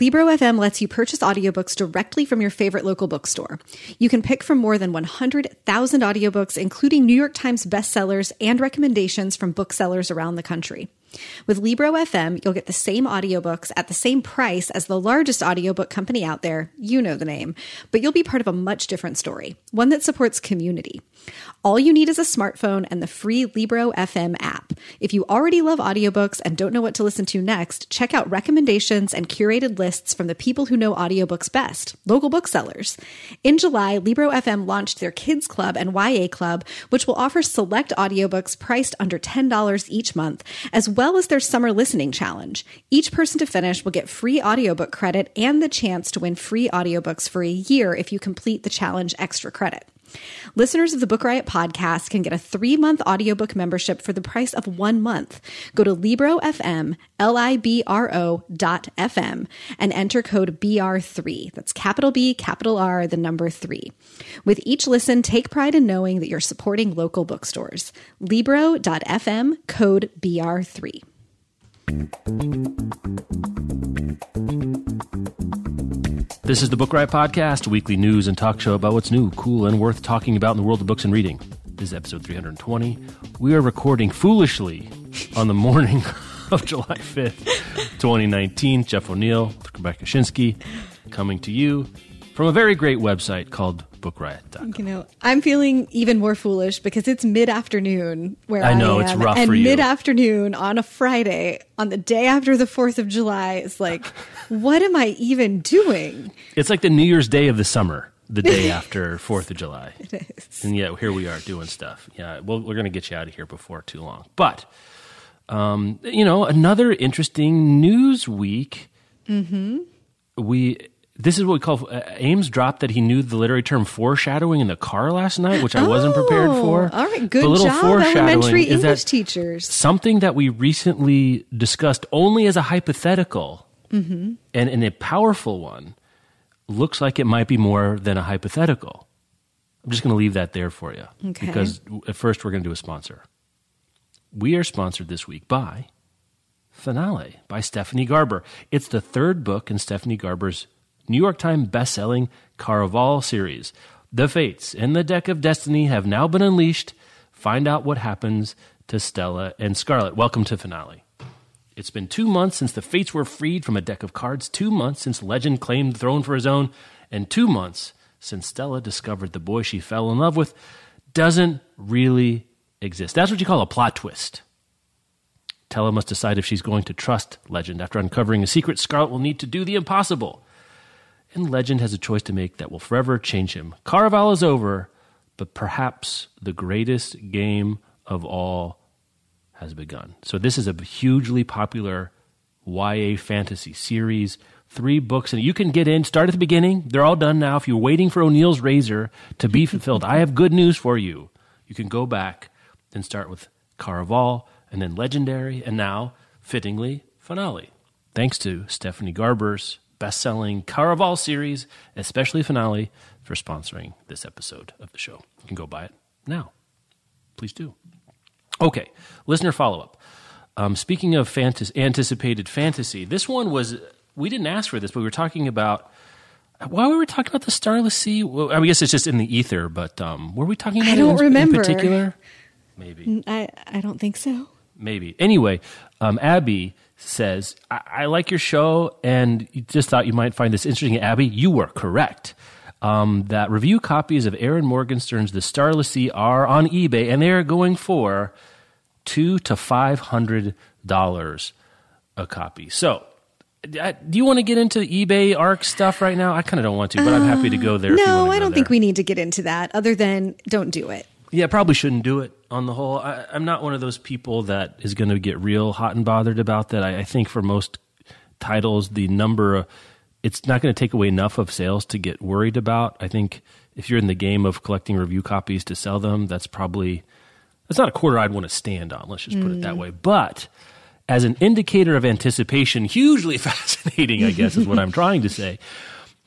Libro FM lets you purchase audiobooks directly from your favorite local bookstore. You can pick from more than 100,000 audiobooks, including New York Times bestsellers and recommendations from booksellers around the country. With Libro.fm, you'll get the same audiobooks at the same price as the largest audiobook company out there. You know the name. But you'll be part of a much different story, one that supports community. All you need is a smartphone and the free Libro FM app. If you already love audiobooks and don't know what to listen to next, check out recommendations and curated lists from the people who know audiobooks best, local booksellers. In July, Libro FM launched their Kids Club and YA Club, which will offer select audiobooks priced under $10 each month, as well as their summer listening challenge. Each person to finish will get free audiobook credit and the chance to win free audiobooks for a year if you complete the challenge extra credit. Listeners of the Book Riot podcast can get a three month audiobook membership for the price of one month. Go to LibroFM, L I B R O FM, and enter code BR3. That's capital B, capital R, the number three. With each listen, take pride in knowing that you're supporting local bookstores. Libro.fm, code BR3. This is the Book Riot Podcast, a weekly news and talk show about what's new, cool, and worth talking about in the world of books and reading. This is episode 320. We are recording foolishly on the morning of July 5th, 2019. Jeff O'Neill, Rebecca Schinsky, coming to you from a very great website called BookRiot.com. You know, I'm feeling even more foolish because it's mid afternoon where I, I am, it's rough and mid afternoon on a Friday, on the day after the 4th of July, is like, what am I even doing? It's like the New Year's Day of the summer, the day after 4th of July. It is. And yet here we are doing stuff. Yeah, well, we're going to get you out of here before too long. But, um, you know, another interesting news week. Mm-hmm. We this is what we call uh, Ames dropped that he knew the literary term foreshadowing in the car last night, which I wasn't prepared for. Oh, All right, good little job, foreshadowing elementary English teachers. something that we recently discussed only as a hypothetical Mm-hmm. and in a powerful one looks like it might be more than a hypothetical. I'm just going to leave that there for you Okay. because at first we're going to do a sponsor. We are sponsored this week by Finale by Stephanie Garber. It's the third book in Stephanie Garber's New York Times bestselling Caraval series. The fates and the deck of destiny have now been unleashed. Find out what happens to Tella and Scarlett. Welcome to Finale. It's been two months since the fates were freed from a deck of cards, two months since Legend claimed the throne for his own, and two months since Tella discovered the boy she fell in love with doesn't really exist. That's what you call a plot twist. Tella must decide if she's going to trust Legend. After uncovering a secret, Scarlett will need to do the impossible. And Legend has a choice to make that will forever change him. Caraval is over, but perhaps the greatest game of all has begun. So this is a hugely popular YA fantasy series. Three books, and you can get in. Start at the beginning. They're all done now. If you're waiting for O'Neill's razor to be fulfilled, I have good news for you. You can go back and start with Caraval, and then Legendary, and now, fittingly, Finale. Thanks to Stephanie Garber's best-selling Caraval series, especially Finale, for sponsoring this episode of the show. You can go buy it now. Please do. Okay, listener follow up. Um, speaking of fantas- anticipated fantasy, this one was, we didn't ask for this, but we were talking about, why were we talking about the Starless Sea? Well, I guess it's just in the ether, but um, were we talking about I it don't in, remember. in particular? Maybe. I, I don't think so. Maybe. Anyway, um, Abby says, I-, I like your show and you just thought you might find this interesting. Abby, you were correct. Um, that review copies of Erin Morgenstern's The Starless Sea are on eBay and they are going for two to five hundred dollars a copy. So, uh, do you want to get into the eBay ARC stuff right now? I kind of don't want to, but I'm happy to go there. No, I don't think we need to get into that other than don't do it. Yeah, probably shouldn't do it on the whole. I, I'm not one of those people that is going to get real hot and bothered about that. I, I think for most titles, the number it's not going to take away enough of sales to get worried about. I think if you're in the game of collecting review copies to sell them, that's probably that's not a quarter I'd want to stand on. Let's just put it that mm. way. But as an indicator of anticipation, hugely fascinating, I guess, is what I'm trying to say.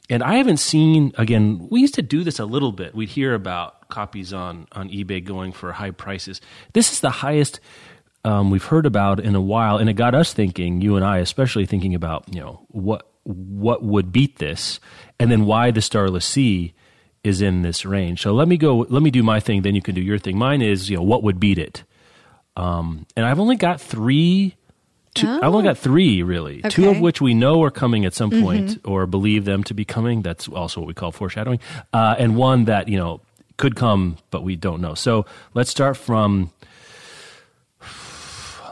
And I haven't seen again. We used to do this a little bit. We'd hear about copies on on eBay going for high prices. This is the highest um, we've heard about in a while, and it got us thinking. You and I, especially thinking about you know what what would beat this, and then why the Starless Sea is in this range. So let me go. Let me do my thing. Then you can do your thing. Mine is you know what would beat it. Um, and I've only got three Two, oh. I've only got three really, okay. two of which we know are coming at some point mm-hmm. or believe them to be coming. That's also what we call foreshadowing, uh, and one that you know could come, but we don't know. So let's start from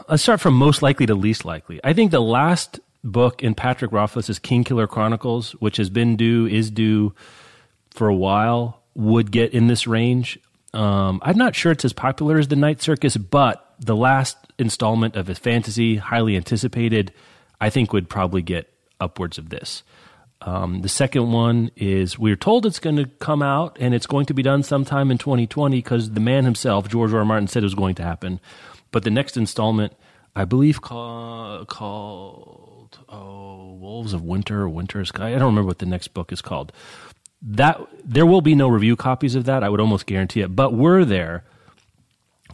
let's start from most likely to least likely. I think the last book in Patrick Rothfuss's Kingkiller Chronicles, which has been due, is due for a while, would get in this range. Um, I'm not sure it's as popular as the Night Circus, but the last installment of his fantasy, highly anticipated, I think would probably get upwards of this. Um, the second one is we're told it's going to come out and it's going to be done sometime in 2020 because the man himself, George R. R. Martin, said it was going to happen. But the next installment, I believe, call, called oh, Wolves of Winter or Winter Sky. I don't remember what the next book is called. That there will be no review copies of that. I would almost guarantee it. But were there,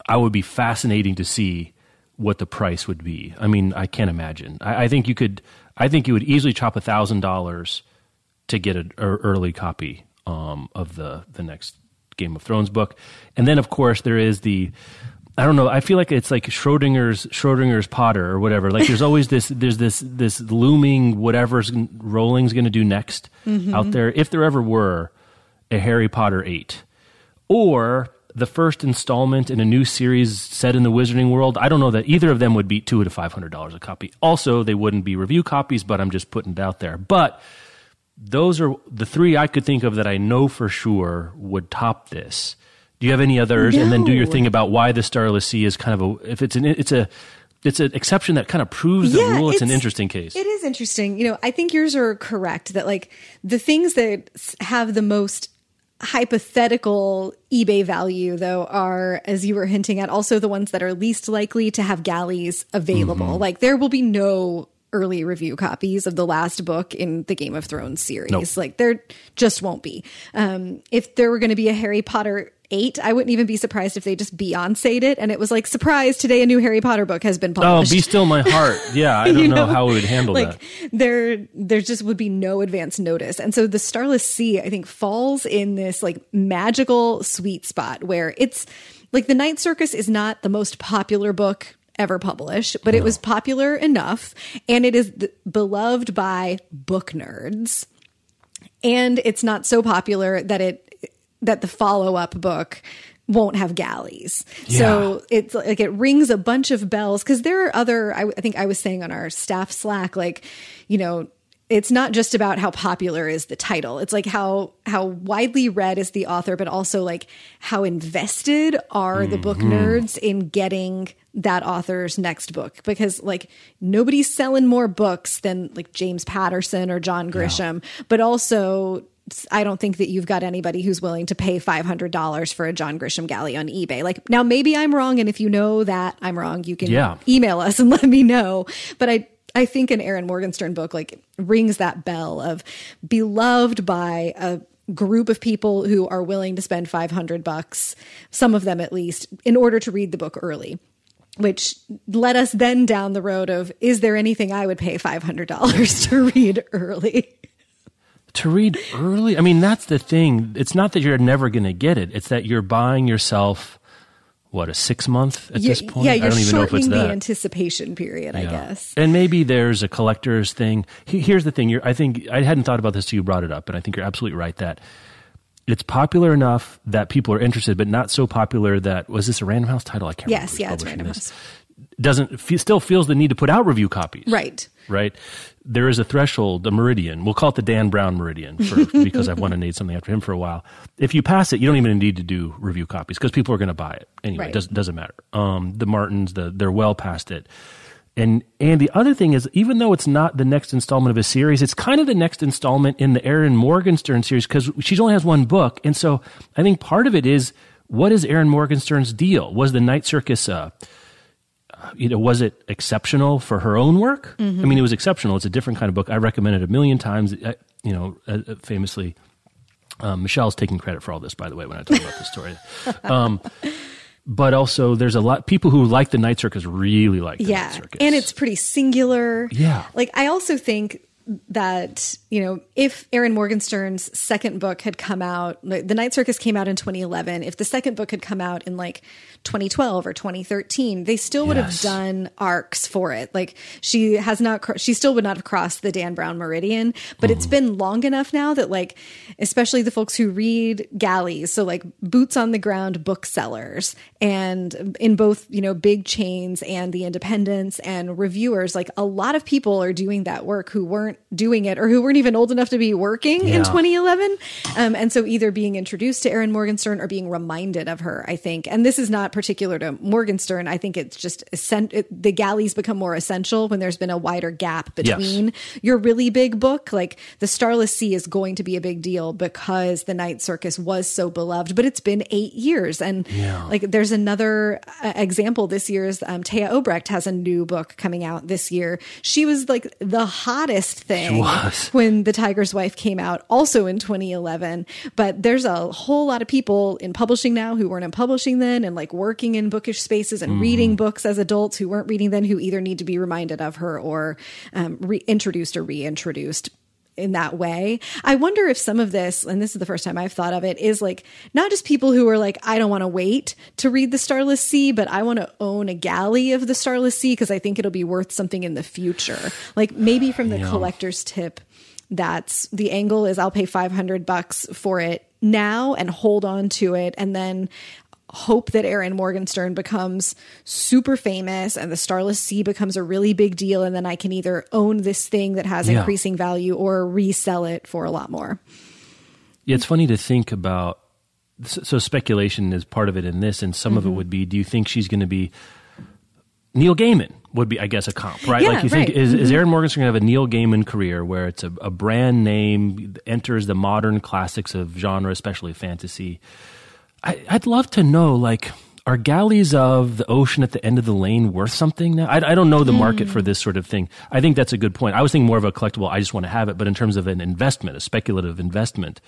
I would be fascinating to see what the price would be. I mean, I can't imagine. I, I think you could. I think you would easily chop a thousand dollars to get an early copy um, of the the next Game of Thrones book, and then of course there is the. I don't know. I feel like it's like Schrodinger's Schrodinger's Potter or whatever. Like there's always this there's this this looming whatever's Rowling's going to do next mm-hmm. out there. If there ever were a Harry Potter eight, or the first installment in a new series set in the Wizarding world, I don't know that either of them would beat two to five hundred dollars a copy. Also, they wouldn't be review copies, but I'm just putting it out there. But those are the three I could think of that I know for sure would top this. Do you have any others? No. And then do your thing about why the Starless Sea is kind of a if it's an it's a it's an exception that kind of proves the yeah, rule. It's, it's, an interesting case. It is interesting. You know, I think yours are correct that like the things that have the most hypothetical eBay value, though, are, as you were hinting at, also the ones that are least likely to have galleys available. Mm-hmm. Like, there will be no early review copies of the last book in the Game of Thrones series. Nope. Like, there just won't be. Um, if there were going to be a Harry Potter eight, I wouldn't even be surprised if they just Beyonce'd it and it was like, surprise, today a new Harry Potter book has been oh, published. Oh, be still my heart. Yeah, I don't know, know, how we would handle like, that. There, there just would be no advance notice. And so the Starless Sea, I think, falls in this like magical sweet spot where it's like the Night Circus is not the most popular book ever published, but no. it was popular enough and it is th- beloved by book nerds. And it's not so popular that it that the follow up book won't have galleys. Yeah. So it's like it rings a bunch of bells because there are other, I, I, think I was saying on our staff Slack, like, you know, it's not just about how popular is the title. It's like how how widely read is the author, but also like how invested are mm-hmm. the book mm-hmm. nerds in getting that author's next book because like nobody's selling more books than like James Patterson or John Grisham, yeah. but also I don't think that you've got anybody who's willing to pay $500 for a John Grisham galley on eBay. Like now maybe I'm wrong and if you know that I'm wrong, you can yeah. email us and let me know. But I I think an Erin Morgenstern book like rings that bell of beloved by a group of people who are willing to spend 500 bucks, some of them at least, in order to read the book early which led us then down the road of is there anything I would pay $500 to read early? To read early. I mean, that's the thing. It's not that you're never going to get it. It's that you're buying yourself what a six month at yeah, this point. Yeah, you're I don't even know if it's that. the anticipation period. Yeah. I guess. And maybe there's a collector's thing. Here's the thing. You're, I think I hadn't thought about this till you brought it up, and I think you're absolutely right that it's popular enough that people are interested, but not so popular that was this a Random House title? I can't. Yes, remember Yes, yeah, it's Random this. House. Doesn't still feels the need to put out review copies. Right right? There is a threshold, a meridian. We'll call it the Dan Brown meridian for, because I've wanted to name something after him for a while. If you pass it, you don't even need to do review copies because people are going to buy it anyway. Right. It doesn't, doesn't matter. Um, the Martins, the, they're well past it. And and the other thing is, even though it's not the next installment of a series, it's kind of the next installment in the Erin Morgenstern series because she only has one book, and so I think part of it is what is Erin Morgenstern's deal? Was the Night Circus, uh, you know, was it exceptional for her own work? I mean, it was exceptional. It's a different kind of book. I recommend it a million times. I, you know, uh, uh, famously, um, Michelle's taking credit for all this, by the way, when I talk about this story. Um, but also, there's a lot people who like the Night Circus really like the yeah Night Circus, and it's pretty singular Yeah. like i also think that you know if Erin Morgenstern's second book had come out like, the Night Circus came out in 2011 if the second book had come out in like 2012 or 2013 they still would Yes. have done arcs for it. Like she has not she still would not have crossed the Dan Brown meridian but it's mm-hmm. been long enough now that like especially the folks who read galleys so like boots on the ground booksellers and in both you know big chains and the independents and reviewers like a lot of people are doing that work who weren't doing it or who weren't even old enough to be working in 2011 um, and so either being introduced to Erin Morgenstern or being reminded of her I think. And this is not particular to Morgenstern. I think it's just it, the galleys become more essential when there's been a wider gap between your really big book like the Starless Sea is going to be a big deal because the Night Circus was so beloved but it's been eight years. And Yeah. like there's another uh, example this year's um, Téa Obreht has a new book coming out this year. She was like the hottest thing was. When The Tiger's Wife came out, also in 2011. But there's a whole lot of people in publishing now who weren't in publishing then and like working in bookish spaces and reading books as adults who weren't reading then, who either need to be reminded of her or um, reintroduced or reintroduced in that way. I wonder if some of this, and this is the first time I've thought of it, is like not just people who are like, I don't want to wait to read the Starless Sea, but I want to own a galley of the Starless Sea because I think it'll be worth something in the future. Like maybe from the Yeah. collector's tip, that's the angle is I'll pay 500 bucks for it now and hold on to it and then hope that Erin Morgenstern becomes super famous and the Starless Sea becomes a really big deal and then I can either own this thing that has Yeah. increasing value or resell it for a lot more. Yeah, it's funny to think about. So speculation is part of it in this, and some of Mm-hmm. it would be: Do you think she's going to be Neil Gaiman? Would be, I guess, a comp, right? Yeah, like you think right. Mm-hmm. is, is Erin Morgenstern going to have a Neil Gaiman career where it's a, a brand name enters the modern classics of genre, especially fantasy? I, I'd love to know, like, are galleys of the ocean at the end of the lane worth something now? I, I don't know the market Hmm. for this sort of thing. I think that's a good point. I was thinking more of a collectible. I just want to have it, but in terms of an investment, a speculative investment,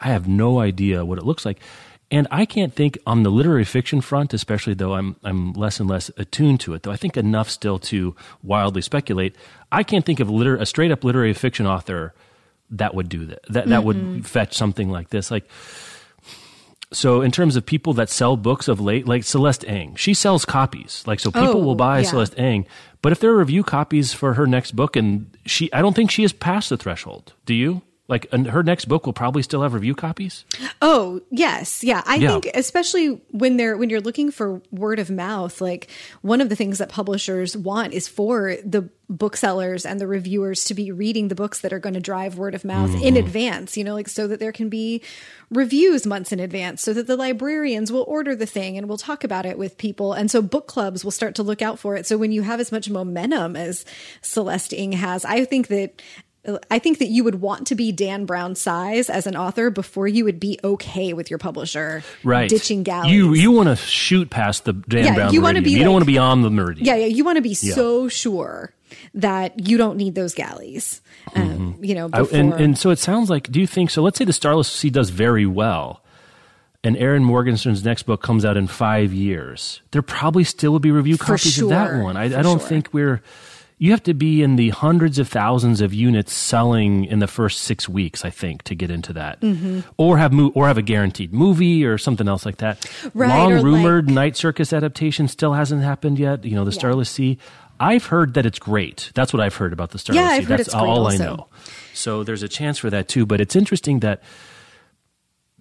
I have no idea what it looks like. And I can't think on the literary fiction front, especially though I'm I'm less and less attuned to it. Though I think enough still to wildly speculate. I can't think of liter- a straight up literary fiction author that would do that. That that would fetch something like this. Like so in terms of people that sell books of late, like Celeste Ng, she sells copies. Like so people Oh, will buy yeah. Celeste Ng. But if there are review copies for her next book and she I don't think she has passed the threshold. Do you? Like and her next book will probably still have review copies? Oh, yes. Yeah. I Yeah. think especially when they're when you're looking for word of mouth, like one of the things that publishers want is for the booksellers and the reviewers to be reading the books that are going to drive word of mouth in mm-hmm. advance, you know, like so that there can be reviews months in advance so that the librarians will order the thing and we'll talk about it with people. And so book clubs will start to look out for it. So when you have as much momentum as Celeste Ng has, I think that I think that you would want to be Dan Brown size as an author before you would be okay with your publisher Right. ditching galleys. You you want to shoot past the Dan Yeah, Brown you wanna be you don't want to be on the meridian. yeah, yeah, you want to be so sure that you don't need those galleys. Um, You know, I- and and so it sounds like. Do you think so? Let's say the Starless Sea does very well, and Erin Morgenstern's next book comes out in five years. There probably still would be review For copies of that one. I, I don't sure. think we're. You have to be in the hundreds of thousands of units selling in the first six weeks, I think, to get into that, Mm-hmm. or have mo- or have a guaranteed movie or something else like that. Right, Long rumored like- Night Circus adaptation still hasn't happened yet. You know, the Starless Sea. I've heard that it's great. That's what I've heard about the Starless Yeah, Sea. I've heard That's it's great all I also. know. So there's a chance for that too. But it's interesting that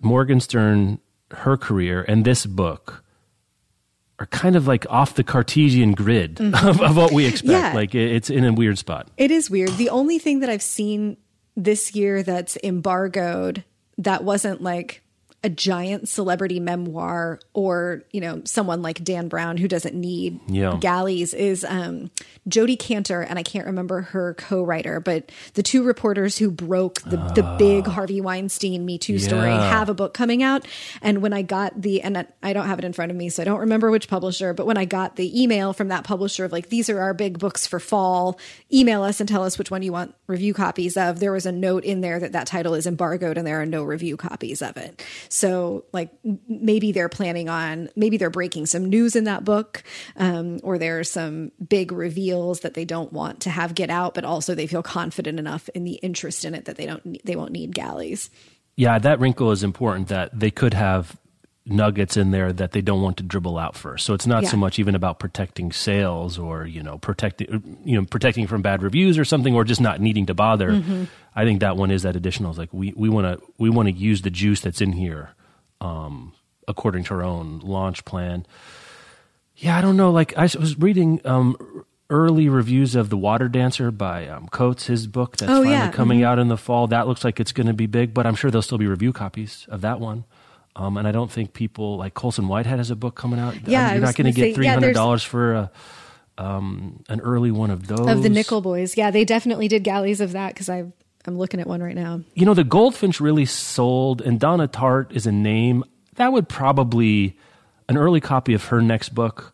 Morgenstern, her career, and this book are kind of like off the Cartesian grid of, of what we expect. Mm-hmm. Yeah. Like it's in a weird spot. It is weird. The only thing that I've seen this year that's embargoed that wasn't like a giant celebrity memoir or you know someone like Dan Brown who doesn't need Yeah. galleys is um, Jodi Kantor and I can't remember her co-writer, but the two reporters who broke the the big Harvey Weinstein Me Too story Ah. Have a book coming out. And when I got the and I- I don't have it in front of me, so I don't remember which publisher, but when I got the email from that publisher of like these are our big books for fall, email us and tell us which one you want review copies of. There was a note in there that that title is embargoed and there are no review copies of it. So like maybe they're planning on maybe they're breaking some news in that book, um, or there are some big reveals that they don't want to have get out, but also they feel confident enough in the interest in it that they don't they won't need galleys. Yeah, that wrinkle is important that they could have nuggets in there that they don't want to dribble out first. So it's not Yeah. so much even about protecting sales or, you know, protecting you know, protecting from bad reviews or something or just not needing to bother. Mm-hmm. I think that one is that additional. It's like we we want to we want to use the juice that's in here um according to our own launch plan. Yeah, I don't know. Like I was reading um, early reviews of The Water Dancer by um, Coates, his book that's Oh, finally yeah. coming out in the fall. That looks like it's going to be big, but I'm sure there'll still be review copies of that one. Um, and I don't think people like Colson Whitehead has a book coming out. Yeah, I you're not going to get three yeah, hundred dollars for a, um, an early one of those. of the Nickel Boys. Yeah, they definitely did galleys of that because I'm looking at one right now. you know, the Goldfinch really sold, and Donna Tartt is a name that would probably an early copy of her next book.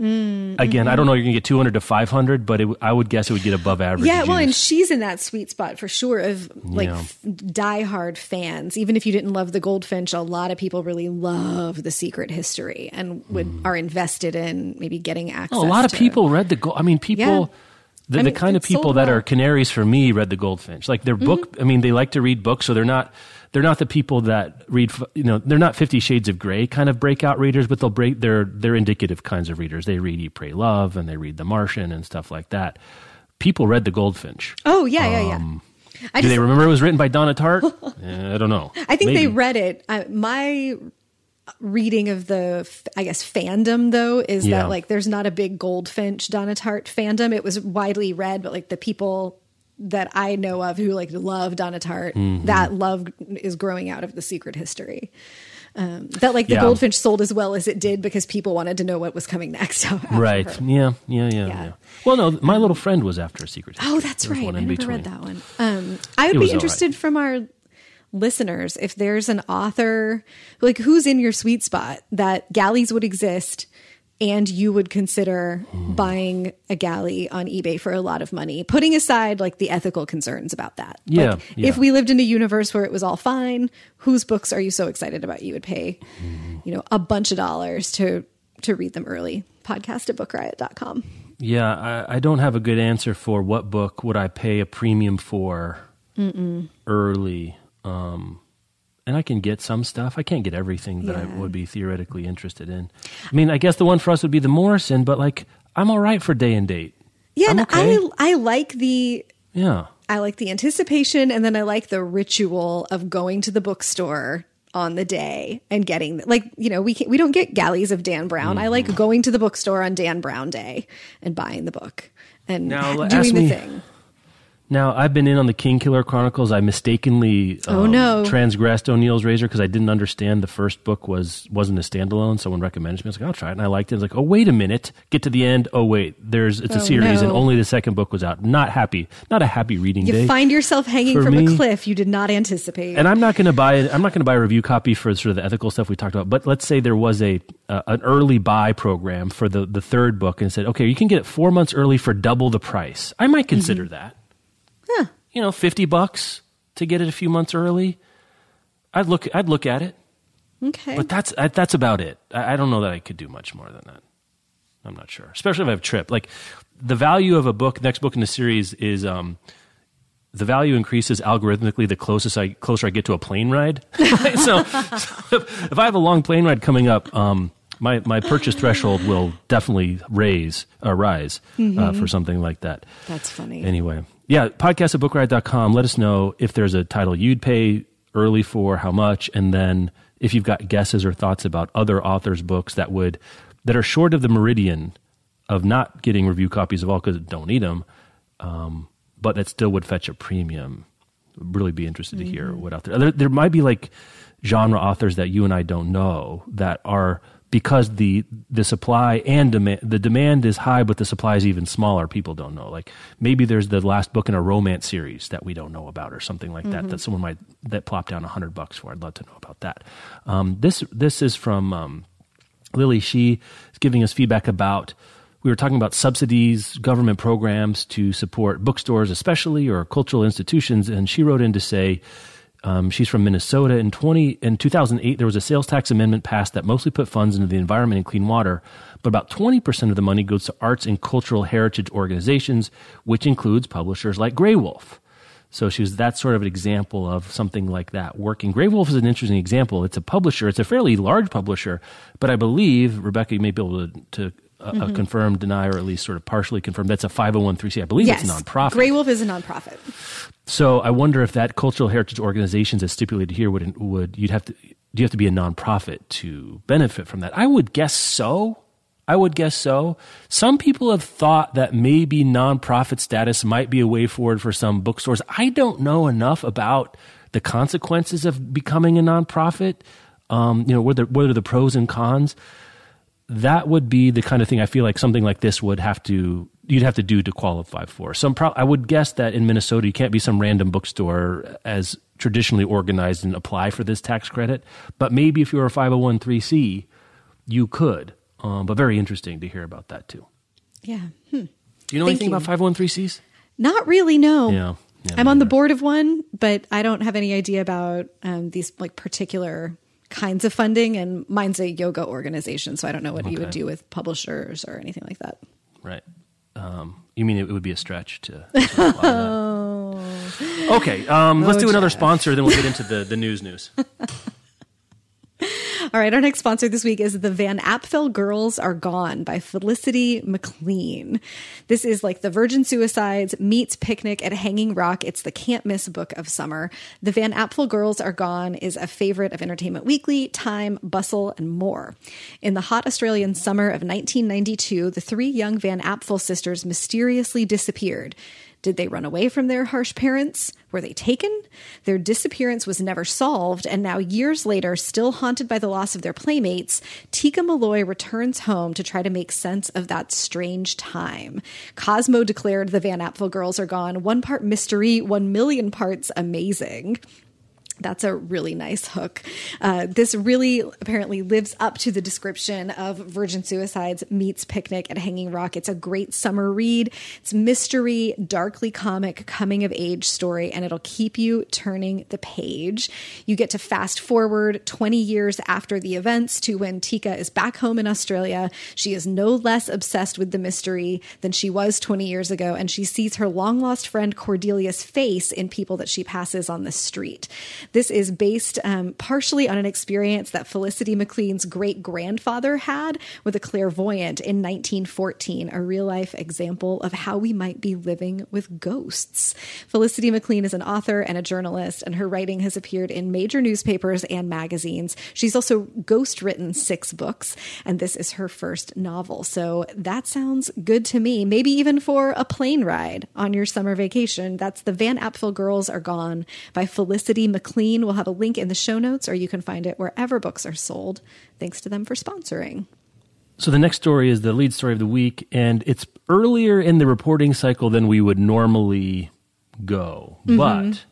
Mm, Again, I don't know. You're gonna get 200 to 500, but it, I would guess it would get above average. Yeah, well, and she's in that sweet spot for sure of like Yeah. f- diehard fans. Even if you didn't love the Goldfinch, a lot of people really love the secret history and would are invested in maybe getting access. Oh, a lot of people read the gold. I mean, people. Yeah. The, I the mean, kind of people that well. are canaries for me read the Goldfinch. Like their book. I mean, they like to read books, so they're not. They're not the people that read. You know, they're not Fifty Shades of Grey kind of breakout readers, but they'll break. They're they're indicative kinds of readers. They read Eat, Pray, Love, and they read The Martian and stuff like that. People read the Goldfinch. Oh yeah, yeah, yeah. I Um, Do just they remember it was written by Donna Tartt? Eh, I don't know. I think they read it. I, my reading of the, i guess, fandom though is Yeah. that like there's not a big Goldfinch Donna Tartt fandom. It was widely read, but like the people that I know of who like love Donna Tartt, Mm-hmm. that love is growing out of the secret history. Um, that like the Yeah. Goldfinch sold as well as it did because people wanted to know what was coming next. Right. Yeah, yeah. Yeah. Yeah. Yeah. Well, no. My little friend was after a secret. Oh, that's There right. I never between. read that one. Um, I would be interested from our listeners if there's an author, like who's in your sweet spot that galleys would exist and you would consider Hmm. buying a galley on eBay for a lot of money, putting aside like the ethical concerns about that. Yeah, Like, yeah. If we lived in a universe where it was all fine, whose books are you so excited about you would pay, Hmm. you know, a bunch of dollars to to read them early? Podcast at bookriot.com. Yeah, I, I don't have a good answer for what book would I pay a premium for early. Um, and I can get some stuff. I can't get everything that I would be theoretically interested in. I mean, I guess the one for us would be the Morrison, but like I'm all right for day and date. Yeah, okay. I I like the Yeah. I like the anticipation and then I like the ritual of going to the bookstore on the day and getting like you know we can, we don't get galleys of Dan Brown. I Mm-hmm. like going to the bookstore on Dan Brown Day and buying the book and Now, doing the me- thing. Now I've been in on the Kingkiller Chronicles. I mistakenly Oh, um, no. transgressed O'Neill's Razor because I didn't understand the first book was wasn't a standalone. Someone recommended it to me. I was like, I'll try it, and I liked it. I was like, oh wait a minute, get to the end. Oh wait, there's it's a Oh, series, and only the second book was out. Not happy. Not a happy reading You day. find yourself hanging from a cliff you did not anticipate. and I'm not going to buy. I'm not going to buy a review copy for sort of the ethical stuff we talked about. But let's say there was a uh, an early buy program for the the third book, and said, okay, you can get it four months early for double the price. I might consider that. Huh. You know, fifty bucks to get it a few months early. I'd look. I'd look at it. okay. But that's I- that's about it. I, I don't know that I could do much more than that. I'm not sure, especially if I have a trip. Like the value of a book, next book in the series is um, the value increases algorithmically the closest I closer I get to a plane ride. So, so if, if I have a long plane ride coming up, um, my my purchase threshold will definitely raise uh, rise uh, for something like that. That's funny. Anyway, yeah, podcast at bookriot.com. Let us know if there's a title you'd pay early for, how much, and then if you've got guesses or thoughts about other authors' books that would that are short of the meridian of not getting review copies of all because don't need them, um, but that still would fetch a premium. Really be interested to hear what out there. there. There might be like genre authors that you and I don't know that are because the the supply and demand the demand is high but the supply is even smaller. People don't know. Like maybe there's the last book in a romance series that we don't know about or something like mm-hmm. that that someone might that plop down a hundred bucks for. I'd love to know about that. Um, this this is from um, lily. She is giving us feedback about we were talking about subsidies government programs to support bookstores especially or cultural institutions and she wrote in to say um, she's from Minnesota. In twenty in two thousand eight, there was a sales tax amendment passed that mostly put funds into the environment and clean water, but about twenty percent of the money goes to arts and cultural heritage organizations, which includes publishers like Graywolf. So she was that sort of an example of something like that working. Graywolf is an interesting example. It's a publisher. It's a fairly large publisher, but I believe Rebecca, you may be able to, to uh, mm-hmm. confirm, deny, or at least sort of partially confirmed. that's a 501c. I believe yes. it's a nonprofit. Grey Wolf is a nonprofit. So I wonder if that cultural heritage organizations as stipulated here would would you'd have to do you have to be a nonprofit to benefit from that? I would guess so. I would guess so. Some people have thought that maybe nonprofit status might be a way forward for some bookstores. I don't know enough about the consequences of becoming a nonprofit. Um, you know, what are, the, what are the pros and cons? That would be the kind of thing I feel like something like this would have to you'd have to do to qualify for. Some pro- I would guess that in Minnesota you can't be some random bookstore as traditionally organized and apply for this tax credit. But maybe if you were a 501c, you could. Um, but very interesting to hear about that too. Yeah. Hmm. Do you know Thank anything you. about 501c? Not really, no. Yeah. yeah I'm on the board of one, but I don't have any idea about um, these like particular kinds of funding. And mine's a yoga organization, so I don't know what okay. you would do with publishers or anything like that. Right. Um, you mean it would be a stretch to? to oh. Okay, um, let's do another Jeff. sponsor, then we'll get into the the news news. All right, our next sponsor this week is the Van Apfel Girls Are Gone by Felicity McLean. This is like the Virgin Suicides meets Picnic at Hanging Rock. It's the can't miss book of summer. The Van Apfel Girls Are Gone is a favorite of Entertainment Weekly, Time, Bustle, and more. In the hot Australian summer of 1992, the three young Van Apfel sisters mysteriously disappeared. Did they run away from their harsh parents? Were they taken? Their disappearance was never solved, and now, years later, still haunted by the loss of their playmates, Tikka Molloy returns home to try to make sense of that strange time. Cosmo declared the Van Apfel girls are gone, one part mystery, one million parts amazing. That's a really nice hook. Uh, this really apparently lives up to the description of Virgin Suicides meets Picnic at Hanging Rock. It's a great summer read. It's mystery, darkly comic, coming of age story, and it'll keep you turning the page. You get to fast forward 20 years after the events to when Tikka is back home in Australia. She is no less obsessed with the mystery than she was 20 years ago, and she sees her long lost friend Cordelia's face in people that she passes on the street. This is based um, partially on an experience that Felicity McLean's great grandfather had with a clairvoyant in 1914, a real life example of how we might be living with ghosts. Felicity McLean is an author and a journalist, and her writing has appeared in major newspapers and magazines. She's also ghost written six books, and this is her first novel. So that sounds good to me. Maybe even for a plane ride on your summer vacation. That's The Van Apfel Girls Are Gone by Felicity McLean We'll have a link in the show notes, or you can find it wherever books are sold. Thanks to them for sponsoring. So the next story is the lead story of the week, and it's earlier in the reporting cycle than we would normally go. Mm-hmm. But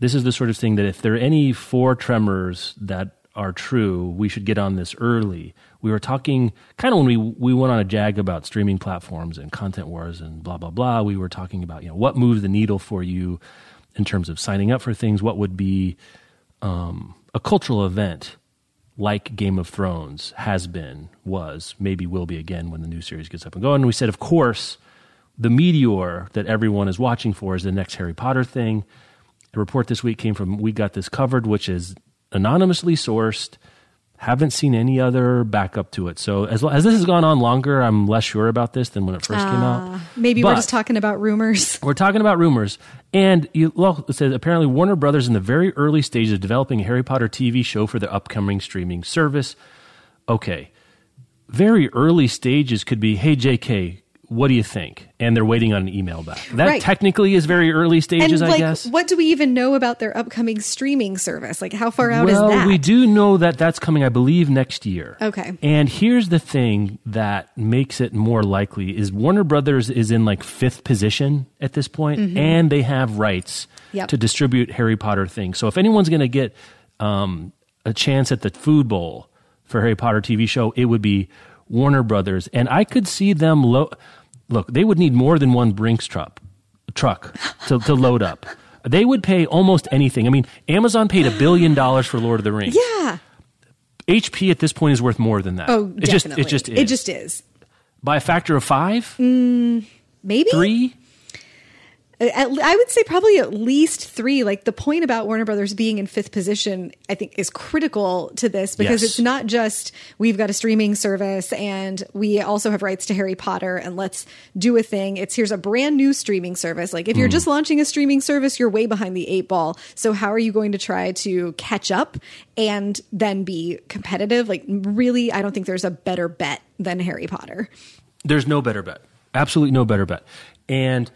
this is the sort of thing that if there are any four tremors that are true, we should get on this early. We were talking kind of when we we went on a jag about streaming platforms and content wars and blah blah blah. We were talking about you know what moves the needle for you in terms of signing up for things, what would be um, a cultural event like Game of Thrones has been, was, maybe will be again when the new series gets up and going. And we said, of course, the meteor that everyone is watching for is the next Harry Potter thing. A report this week came from We Got This Covered, which is anonymously sourced haven't seen any other backup to it. So as as this has gone on longer, I'm less sure about this than when it first uh, came out. Ah, maybe but we're just talking about rumors. We're talking about rumors, and you, well, it says apparently Warner Brothers in the very early stages of developing a Harry Potter TV show for their upcoming streaming service. Okay, very early stages could be, hey J.K., what do you think? And they're waiting on an email back. That Right. technically is very early stages, and I guess. what do we even know about their upcoming streaming service? Like, how far out well, is that? Well, we do know that that's coming, I believe, next year. Okay. And here's the thing that makes it more likely is Warner Brothers is in like fifth position at this point, and they have rights Mm-hmm. Yep. to distribute Harry Potter things. So if anyone's going to get um, a chance at the Food Bowl for Harry Potter TV show, it would be Warner Brothers, and I could see them. Lo- look, they would need more than one Brinks truck truck to, to load up. They would pay almost anything. I mean, Amazon paid a billion dollars for Lord of the Rings. Yeah. HP at this point is worth more than that. Oh, it just definitely. it just is. It just is. by a factor of five, mm, Maybe three. Uh, at, I would say probably at least three. Like the point about Warner Brothers being in fifth position, I think is critical to this because Yes. it's not just we've got a streaming service and we also have rights to Harry Potter and let's do a thing. It's here's a brand new streaming service. Like if you're mm. just launching a streaming service, you're way behind the eight ball. So how are you going to try to catch up and then be competitive? Like really, I don't think there's a better bet than Harry Potter. There's no better bet. Absolutely no better bet. And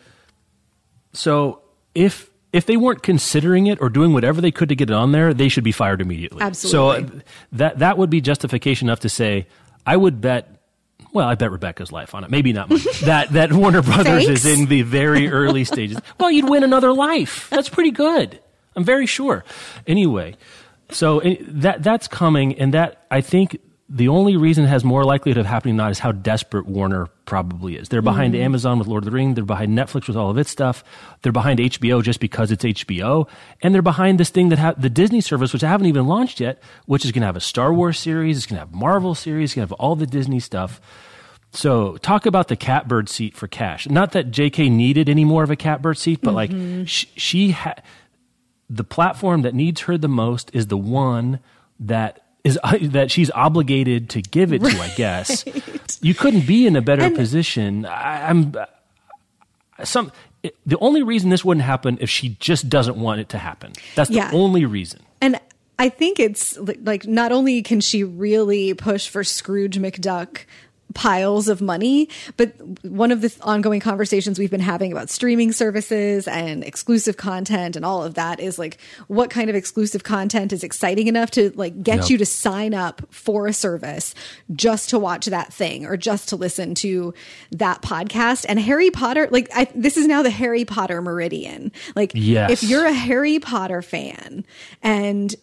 so if if they weren't considering it or doing whatever they could to get it on there, they should be fired immediately. Absolutely. So uh, that that would be justification enough to say I would bet. Well, I bet Rebecca's life on it. Maybe not mine. that that Warner Brothers Thanks. is in the very early stages. Well, you'd win another life. That's pretty good. I'm very sure. Anyway, so eh, that that's coming, and that I think the only reason it has more likelihood of happening not is how desperate Warner probably is. They're behind mm-hmm. Amazon with Lord of the Ring. They're behind Netflix with all of its stuff. They're behind HBO just because it's HBO, and they're behind this thing that ha- the Disney service, which I haven't even launched yet, which is going to have a Star Wars series. It's going to have Marvel series. It's going to have all the Disney stuff. So talk about the catbird seat for cash. Not that J.K. needed any more of a catbird seat, but like mm-hmm. sh- she had the platform that needs her the most is the one that is that she's obligated to give it to. I guess you couldn't be in a better And- position. I, I'm some. The only reason this wouldn't happen if she just doesn't want it to happen. That's the only reason. And I think it's like not only can she really push for Scrooge McDuck piles of money, but one of the ongoing conversations we've been having about streaming services and exclusive content and all of that is like what kind of exclusive content is exciting enough to like get Yep. you to sign up for a service just to watch that thing or just to listen to that podcast and Harry Potter like I, this is now the Harry Potter meridian like Yes. if you're a Harry Potter fan and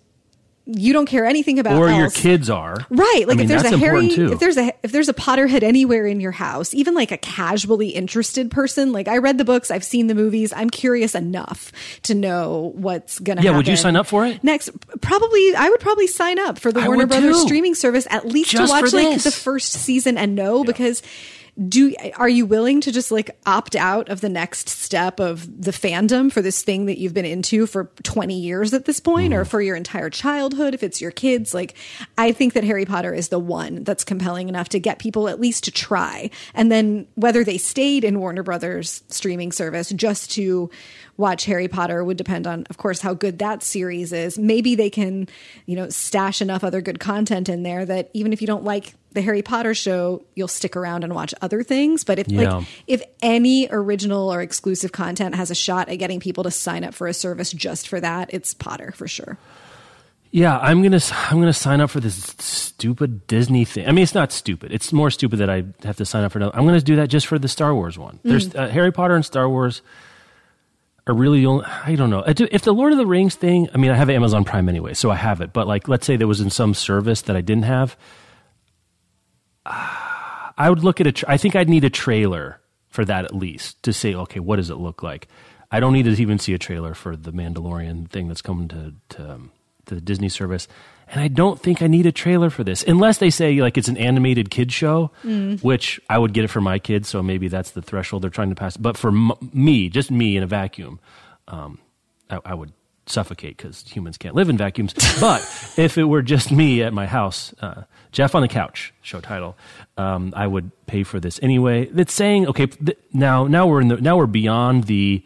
you don't care anything about Or your kids are Right, like I mean, if there's a Harry, if there's a if there's a Potterhead anywhere in your house, even like a casually interested person, like I read the books, I've seen the movies, I'm curious enough to know what's gonna happen. Yeah, would you sign up for it? Next, probably I would probably sign up for the I Warner Brothers too. streaming service at least Just to watch like this. the first season and know because do are you willing to just like opt out of the next step of the fandom for this thing that you've been into for 20 years at this point? Mm. or for your entire childhood if it's your kids? Like i think that harry potter is the one that's compelling enough to get people at least to try. And then whether they stayed in warner brothers streaming service just to watch harry potter would depend on of course how good that series is maybe they can you know stash enough other good content in there that even if you don't like the Harry Potter show, you'll stick around and watch other things. But if Yeah. like if any original or exclusive content has a shot at getting people to sign up for a service just for that, it's Potter for sure. Yeah, I'm gonna I'm gonna sign up for this stupid Disney thing. I mean, it's not stupid. It's more stupid that I have to sign up for. Another. I'm gonna do that just for the Star Wars one. There's uh, Harry Potter and Star Wars are really only. I don't know if the Lord of the Rings thing. I mean, I have Amazon Prime anyway, so I have it. But like, let's say there was in some service that I didn't have. ah, I would look at a. Tra- I think I'd need a trailer for that at least to say, okay, what does it look like? I don't need to even see a trailer for the Mandalorian thing that's coming to to, um, to the Disney service, and I don't think I need a trailer for this unless they say like it's an animated kid show, which I would get it for my kids. So maybe that's the threshold they're trying to pass. But for m- me, just me in a vacuum, um, I, I would suffocate because humans can't live in vacuums. But if it were just me at my house, uh, Jeff on the couch, show title, um, I would pay for this anyway. That's saying okay. Th- now, now we're in the now we're beyond the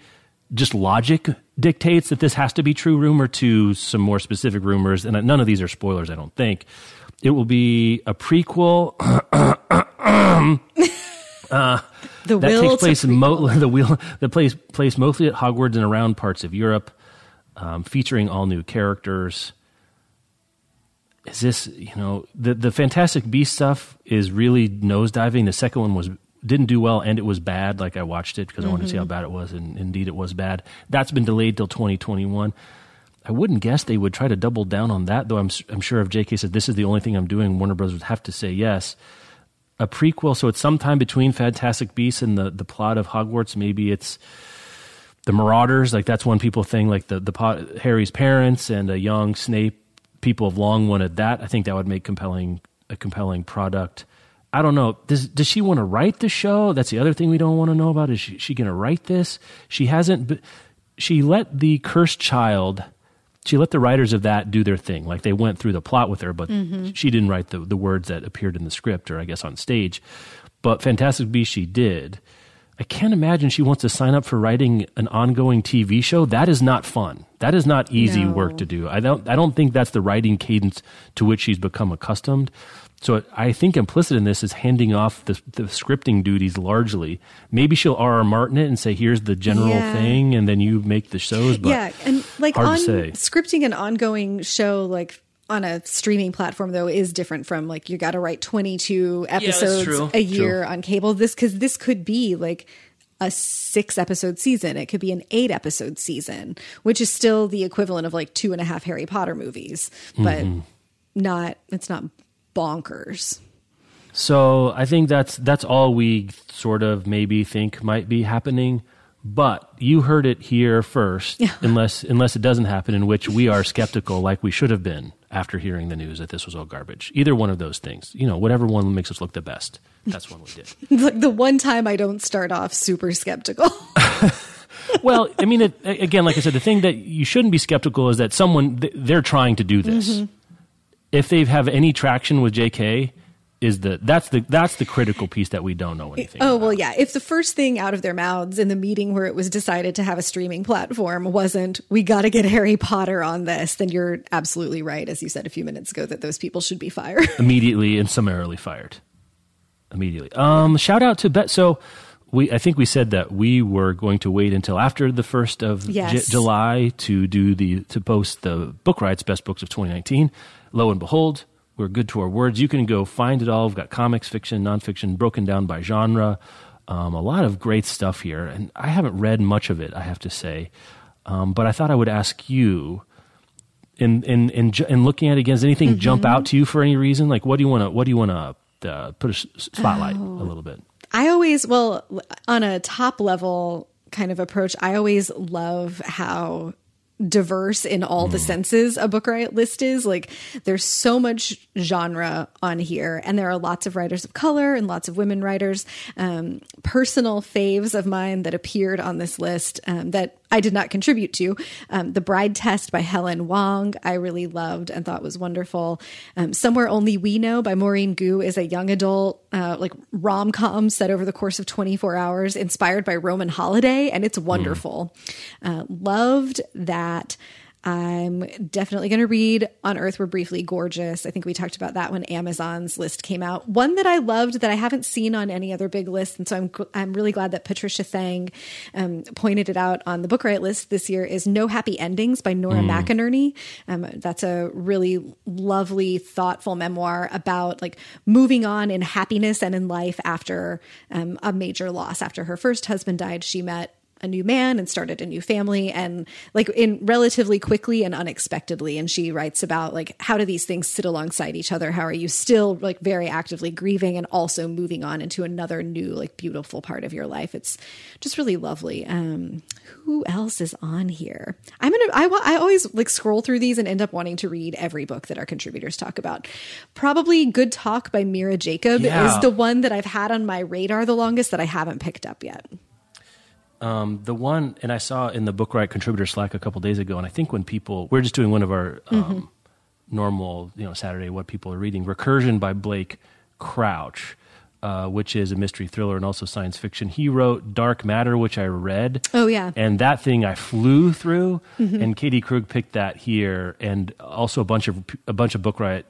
just logic dictates that this has to be true rumor to some more specific rumors, and none of these are spoilers. I don't think it will be a prequel The that takes place in mo- the wheel the place place mostly at Hogwarts and around parts of Europe, um, featuring all new characters. Is this you know the the Fantastic Beast stuff is really nosediving. The second one was didn't do well and it was bad. Like I watched it because I wanted to see how mm-hmm. bad it was, and indeed it was bad. That's been delayed till 2021. I wouldn't guess they would try to double down on that, though. I'm I'm sure if J.K. said this is the only thing I'm doing, Warner Bros. would have to say yes. A prequel, so it's sometime between Fantastic Beasts and the the plot of Hogwarts. Maybe it's the Marauders, like that's one people thing, like the the po- Harry's parents and a young Snape. People have long wanted that. I think that would make compelling a compelling product. I don't know. Does does she want to write the show? That's the other thing we don't want to know about. Is she, she going to write this? She hasn't. She let the cursed child. She let the writers of that do their thing. Like they went through the plot with her, but mm-hmm. she didn't write the the words that appeared in the script or I guess on stage. But Fantastic Beasts, she did. I can't imagine she wants to sign up for writing an ongoing TV show. That is not fun. That is not easy No. work to do. I don't. I don't think that's the writing cadence to which she's become accustomed. So I think implicit in this is handing off the, the scripting duties largely. Maybe she'll R. R. Martin it and say, "Here's the general Yeah. thing," and then you make the shows. But yeah, and like hard on to say. scripting an ongoing show like on a streaming platform though is different from like you got to write 22 episodes true. a year True. on cable this cuz this could be like a 6 episode season it could be an 8 episode season which is still the equivalent of like two and a half harry potter movies but Mm-hmm. not it's not bonkers So I think that's that's all we sort of maybe think might be happening. But you heard it here first, unless unless it doesn't happen, in which we are skeptical, like we should have been after hearing the news that this was all garbage. Either one of those things, you know, whatever one makes us look the best. That's one we did. like the one time i don't start off super skeptical well, I mean, it, again, like I said, the thing that you shouldn't be skeptical is that someone they're trying to do this. Mm-hmm. If they have any traction with J.K., is the that's the that's the critical piece that we don't know anything. Oh, about. well, yeah. If the first thing out of their mouths in the meeting where it was decided to have a streaming platform wasn't, we got to get Harry Potter on this, then you're absolutely right, as you said a few minutes ago, that those people should be fired. immediately and summarily fired. Immediately. Um, shout out to Bet. So we, I think we said that we were going to wait until after the first of J- July to do the to post the Book Riot's best books of 2019. Lo and behold, we're good to our words. You can go find it all. We've got comics, fiction, nonfiction, broken down by genre. Um, a lot of great stuff here, and I haven't read much of it. I have to say, um, but I thought I would ask you in in in, in looking at it again, does anything jump Mm-hmm. out to you for any reason? Like, what do you want to what do you want to uh, put a spotlight Oh. a little bit? I always, well, on a top level kind of approach, I always love how diverse in all the senses a book riot list is. Like there's so much genre on here and there are lots of writers of color and lots of women writers. Um, personal faves of mine that appeared on this list um, that i did not contribute to. Um, the bride test by helen hoang i really loved and thought was wonderful. Um, somewhere only we know by maurene goo is a young adult uh, like rom-com set over the course of 24 hours inspired by roman holiday and it's wonderful. Uh, loved that I'm definitely going to read On Earth We're Briefly Gorgeous. I think we talked about that when Amazon's list came out. One that I loved that I haven't seen on any other big list, and so I'm I'm really glad that Patricia Thang um, pointed it out on the Book Riot list this year is No Happy Endings by Nora McInerney. Um, that's a really lovely, thoughtful memoir about like moving on in happiness and in life after um, a major loss. After her first husband died, she met a new man and started a new family and like in relatively quickly and unexpectedly. And she writes about like how do these things sit alongside each other? How are you still like very actively grieving and also moving on into another new like beautiful part of your life? It's just really lovely. Um who else is on here? I'm gonna i, I always like scroll through these and end up wanting to read every book that our contributors talk about. Probably good talk by mira jacob Yeah. is the one that i've had on my radar the longest that i haven't picked up yet Um, the one, and I saw in the Book Riot contributor Slack a couple days ago, and I think when people we're just doing one of our um, Mm-hmm. normal, you know, Saturday what people are reading, Recursion by Blake Crouch. Uh, which is a mystery thriller and also science fiction. He wrote Dark Matter, which I read. Oh, yeah. and that thing I flew through. Mm-hmm. And Katie Krug picked that here, and also a bunch of a bunch of Book Riot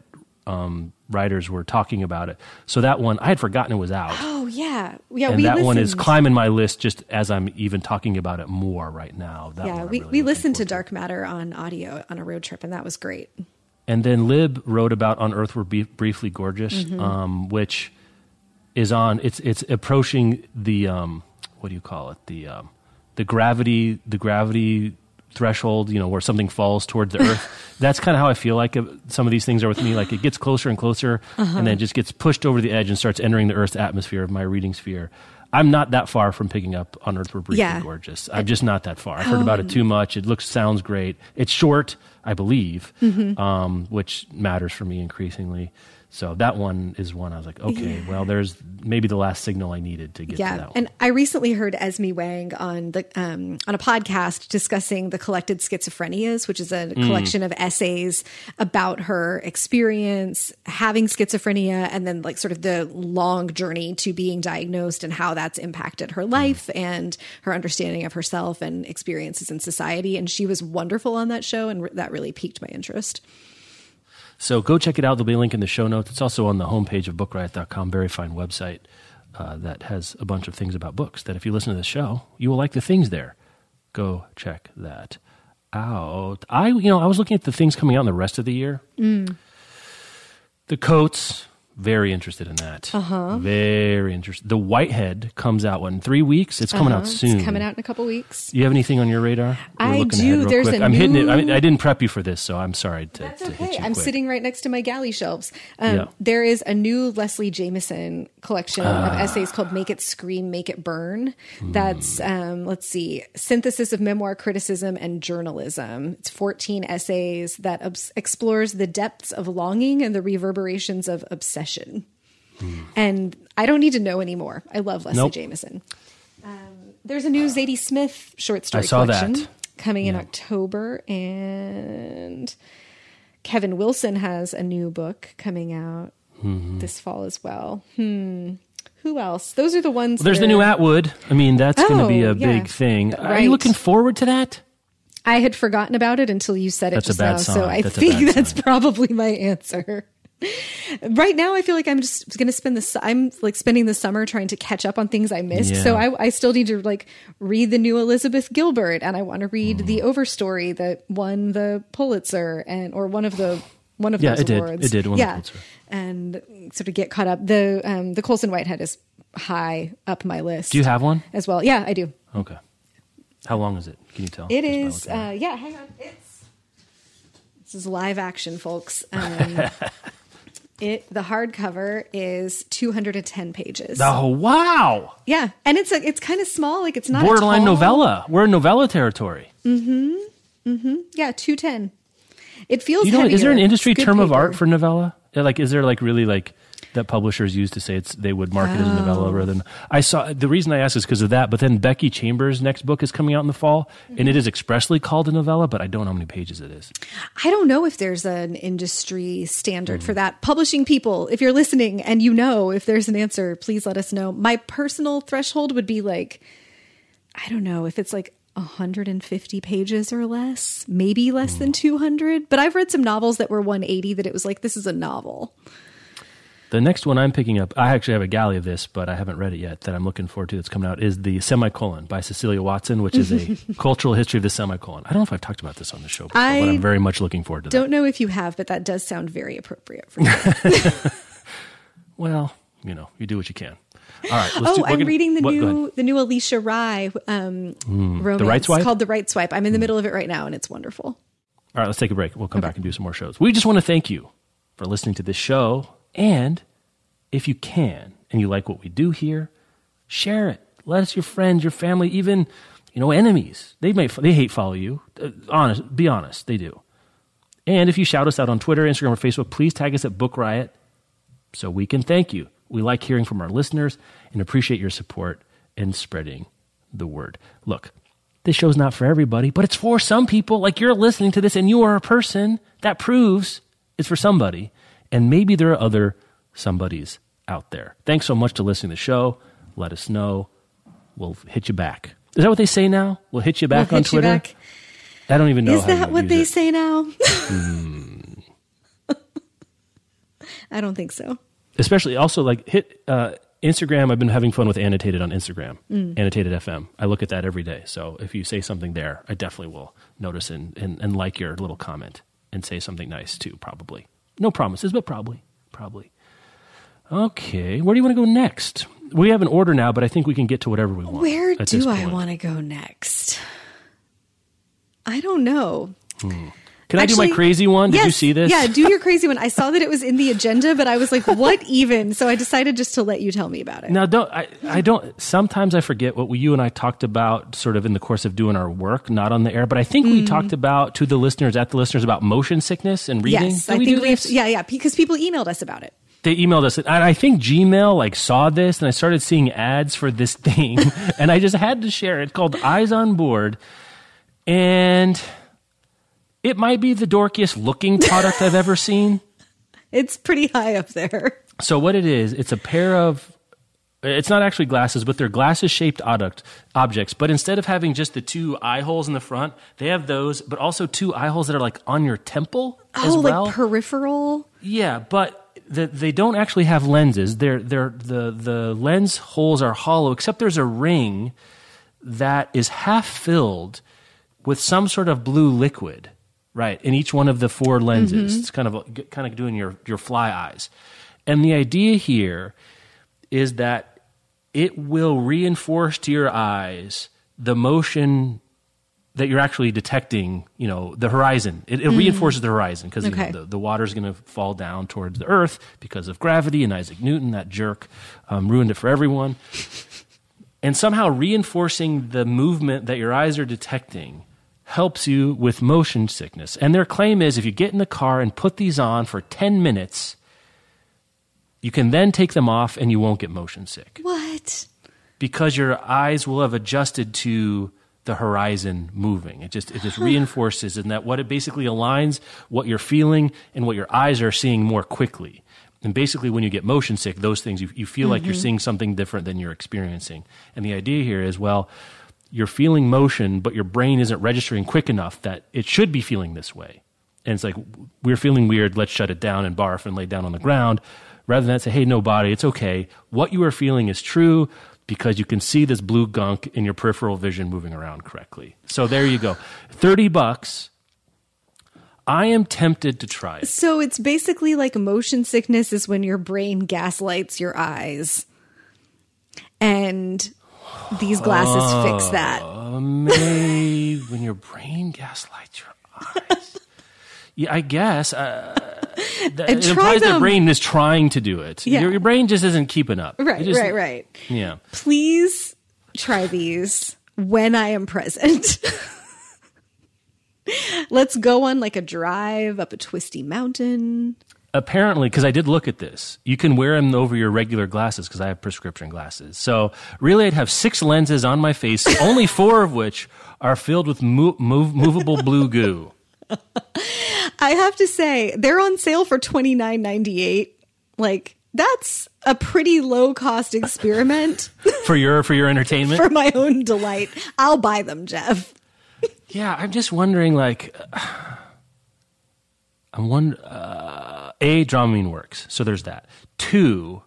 um, writers were talking about it. So that one I had forgotten it was out. Yeah, yeah. and we that one is climbing my list just as I'm even talking about it more right now. That Yeah, we, really we listened to Dark Matter on audio on a road trip, and that was great. And then Lib wrote about On Earth We're Be- Briefly Gorgeous, Mm-hmm. um, which is on. It's it's approaching the um, what do you call it? The um, the gravity the gravity threshold. You know, where something falls towards the Earth. That's kind of how I feel like some of these things are with me. Like it gets closer and closer, Uh-huh. and then just gets pushed over the edge and starts entering the Earth's atmosphere of my reading sphere. I'm not that far from picking up On Earth We're Briefly Yeah. Gorgeous. I'm just not that far. I've heard about it too much. It looks, sounds great. It's short, I believe, Mm-hmm. um, which matters for me increasingly. So that one is one I was like, okay, well, there's maybe the last signal I needed to get to Yeah, that one. and I recently heard Esme Wang on the um, on a podcast discussing the collected schizophrenias, which is a Mm. collection of essays about her experience having schizophrenia, and then like sort of the long journey to being diagnosed and how that's impacted Mm. her life and her understanding of herself and experiences in society. And she was wonderful on that show, and re- that really piqued my interest. So go check it out. There'll be a link in the show notes. It's also on the homepage of bookriot.com. Very fine website uh, that has a bunch of things about books that if you listen to the show, you will like the things there. Go check that out. I, you know, I was looking at the things coming out in the rest of the year. The Coates, very interested in that. Uh-huh. Very interested. The Whitehead comes out in three weeks. It's coming out soon. Uh-huh. It's coming out in a couple weeks. You have anything on your radar? We're I do. There's quick. a I'm hitting it. I, new- mean, I didn't prep you for this, so I'm sorry to, That's to hit okay. you I'm quick. sitting right next to my galley shelves. Um, Yeah. There is a new Leslie Jamison collection Ah. of essays called "Make It Scream, Make It Burn." Hmm. That's um, let's see, synthesis of memoir criticism and journalism. It's 14 essays that obs- explores the depths of longing and the reverberations of obsession. And I don't need to know anymore. I love Leslie. Nope. Jamison. Um, there's a new Zadie Smith short story saw collection that. coming in October, and Kevin Wilson has a new book coming out Mm-hmm. this fall as well. Hmm. Who else? Those are the ones. Well, there's the new Atwood. I mean, that's going to be Oh, a yeah. big thing. Are you looking forward to that? I had forgotten about it until you said it That's a just bad now, sign. so I That's think that's sign. probably my answer. Right now, I feel like I'm just going to spend the. I'm like spending the summer trying to catch up on things I missed. So I, I still need to like read the new Elizabeth Gilbert, and I want to read the Overstory that won the Pulitzer, and or one of the one of Yeah, those it did. awards. It did win the yeah, Pulitzer. and sort of get caught up. The um, the Colson Whitehead is high up my list. Do you have one? as well? Yeah, I do. Okay. How long is it? Can you tell? It is, uh, yeah, hang on. It's, this is live action, folks. Um, it The hardcover is 210 pages. Oh wow! Yeah. And it's a, it's kind of small. Like it's not a Borderline tall- novella. We're in novella territory. Mm-hmm. Mm-hmm. Yeah, 210. It feels You know, is there an industry term of art for novella? Like, is there like really like that publishers use to say it's they would market it as a Oh. novella rather than I saw the reason I asked is because of that. But then Becky Chambers' next book is coming out in the fall, and it is expressly called a novella, but I don't know how many pages it is. I don't know if there's an industry standard Mm-hmm. for that. Publishing people, if you're listening and you know if there's an answer, please let us know. My personal threshold would be like, I don't know if it's like 150 pages or less, maybe less Mm. than 200. But I've read some novels that were 180 that it was like, this is a novel. The next one I'm picking up, I actually have a galley of this, but I haven't read it yet. That I'm looking forward to. That's coming out is the Semicolon by Cecilia Watson, which is a cultural history of the semicolon. I don't know if I've talked about this on the show before, I but I'm very much looking forward to that. Don't know if you have, but that does sound very appropriate for you. Well, you know, you do what you can. All right. Let's oh, do, I'm gonna- reading the what- new the new Alisha Rai um, romance Right Swipe? called The Right Swipe. I'm in the middle of it right now, and it's wonderful. All right, let's take a break. We'll come back and do some more shows. We just want to thank you for listening to this show. And if you can, and you like what we do here, share it. Let us your friends, your family, even you know enemies. They may they hate follow you. Uh, honest, be honest, they do. And if you shout us out on Twitter, Instagram, or Facebook, please tag us at Book Riot so we can thank you. We like hearing from our listeners and appreciate your support in spreading the word. Look, this show's not for everybody, but it's for some people. Like you're listening to this and you are a person. That proves it's for somebody. And maybe there are other somebodies out there. Thanks so much to listening to the show. Let us know. We'll hit you back. Is that what they say now? We'll hit you back We'll on hit you Twitter. back. I don't even know. Is that what they it. say now? I don't think so. especially also like hit uh, Instagram, I've been having fun with annotated on Instagram, annotated FM. I look at that every day. So if you say something there, I definitely will notice and, and, and like your little comment and say something nice too, probably. No promises, but probably. Probably. Okay, where do you want to go next? We have an order now, but I think we can get to whatever we want. Where do I want to go next? I don't know. Hmm. Can I do my crazy one? Did you see this? Yeah, do your crazy one. I saw that it was in the agenda, but I was like, what even? So I decided just to let you tell me about it. Now, don't I, I don't. Sometimes I forget what we, you and I talked about, sort of in the course of doing our work, not on the air. But I think Mm. we talked about to the listeners, at the listeners, about motion sickness and reading. yes, Did I we think we have yeah, yeah, because people emailed us about it. They emailed us, and I think Gmail like saw this, and I started seeing ads for this thing, and I just had to share. it. Called Eyes on Board, and it might be the dorkiest looking product I've ever seen. It's pretty high up there. So what it is, it's a pair of it's not actually glasses, but they're glasses shaped object, objects. But instead of having just the two eye holes in the front, they have those, but also two eye holes that are like on your temple as Oh, well. like peripheral. yeah, but the, they don't actually have lenses. They're, they're, the, the lens holes are hollow, except there's a ring that is half filled with some sort of blue liquid, right? In each one of the four lenses, it's kind of kind of doing your your fly eyes. And the idea here is that it will reinforce to your eyes the motion that you're actually detecting, you know, the horizon. It, it reinforces the horizon because Okay. you know, the, the is going to fall down towards the earth because of gravity and Isaac Newton, that jerk, um, ruined it for everyone. And somehow reinforcing the movement that your eyes are detecting helps you with motion sickness. And their claim is if you get in the car and put these on for 10 minutes, you can then take them off and you won't get motion sick What? because your eyes will have adjusted to the horizon moving. It just it just reinforces and that what it basically aligns what you're feeling and what your eyes are seeing more quickly. And basically when you get motion sick, those things you, you feel like you're mm-hmm. seeing something different than you're experiencing. And the idea here is well, you're feeling motion, but your brain isn't registering quick enough that it should be feeling this way. And it's like, we're feeling weird, let's shut it down and barf and lay down on the ground. Rather than say, hey, no body, it's okay. What you are feeling is true because you can see this blue gunk in your peripheral vision moving around correctly. So there you go. 30 bucks. I am tempted to try it. So it's basically like motion sickness is when your brain gaslights your eyes. And these glasses fix that. Uh, May when your brain gaslights your eyes. Yeah, I guess. Uh, that, it implies the them. brain is trying to do it. Yeah. Your, your brain just isn't keeping up. Right, just- right, right. Yeah. Please try these when I am present. Let's go on like a drive up a twisty mountain. Apparently because i did look at this you can wear them over your regular glasses because i have prescription glasses so really i'd have six lenses on my face only four of which are filled with mo- move- movable blue goo I have to say, they're on sale for twenty nine ninety eight. Like that's a pretty low cost experiment for your for your entertainment for my own delight. I'll buy them, Jeff. yeah i'm just wondering like i'm one uh, a dramamine works so there's that two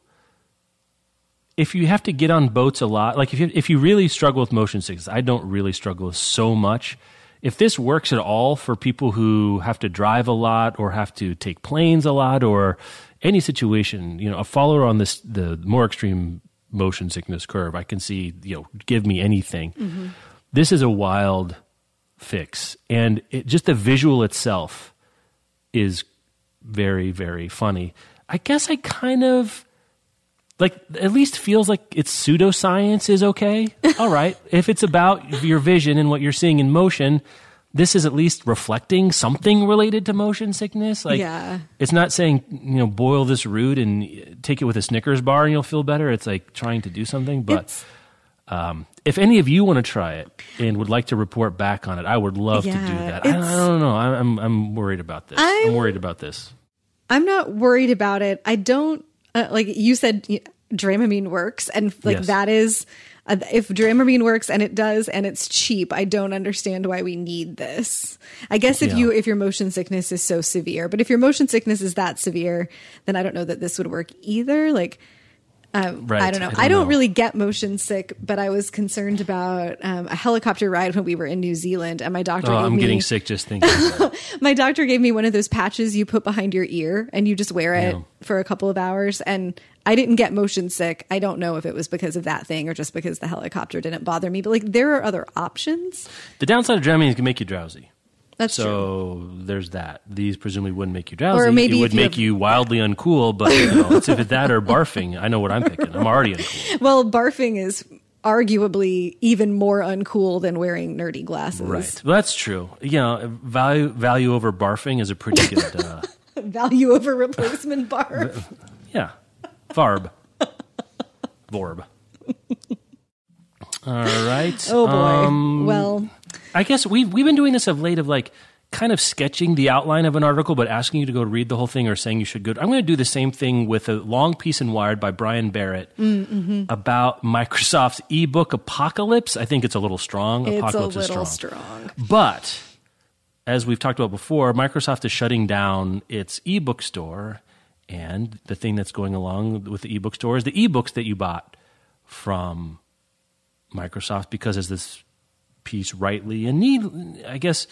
if you have to get on boats a lot, like if you, if you really struggle with motion sickness, I don't really struggle with so much. If this works at all for people who have to drive a lot or have to take planes a lot or any situation, you know, a follower on this the more extreme motion sickness curve, I can see, you know, give me anything. This is a wild fix, and it, just the visual itself is very very funny. I guess I kind of like at least feels like it's pseudoscience is okay. All right. If it's about your vision and what you're seeing in motion, this is at least reflecting something related to motion sickness. Like Yeah. it's not saying, you know, boil this root and take it with a Snickers bar and you'll feel better. It's like trying to do something. But um, if any of you want to try it and would like to report back on it, I would love to do that. I, I don't know. I'm, I'm, I'm worried about this. I'm, I'm- worried about this. I'm not worried about it. I don't uh, like you said Dramamine works and like Yes. that is uh, if Dramamine works and it does and it's cheap, I don't understand why we need this. I guess if Yeah. you if your motion sickness is so severe, but if your motion sickness is that severe, then I don't know that this would work either. Like Um, Right. I don't know. I I don't don't, know. really get motion sick, but I was concerned about um, a helicopter ride when we were in New Zealand, and my doctor. Oh, gave I'm me, getting sick just thinking. My doctor gave me one of those patches you put behind your ear, and you just wear it Yeah. for a couple of hours. And I didn't get motion sick. I don't know if it was because of that thing or just because the helicopter didn't bother me. But like, there are other options. The downside of Dramamine is it can make you drowsy. That's true. so there's that. These presumably wouldn't make you drowsy. Or maybe it would you make have- you wildly uncool. But you know, it's if it's that or barfing. I know what I'm picking. I'm already uncool. Well, barfing is arguably even more uncool than wearing nerdy glasses. Right. Well, that's true. You know, value value over barfing is a pretty good. Uh, Value over replacement barf. yeah, Varb. Vorb. All right. Oh boy. Um, well, I guess we've we've been doing this of late of like kind of sketching the outline of an article, but asking you to go read the whole thing or saying you should go. I'm going to do the same thing with a long piece in Wired by Brian Barrett Mm-hmm. about Microsoft's ebook apocalypse. I think it's a little strong. it's a apocalypse little is strong. strong. But as we've talked about before, Microsoft is shutting down its ebook store. And the thing that's going along with the ebook store is the ebooks that you bought from Microsoft because as this piece rightly and need, I guess,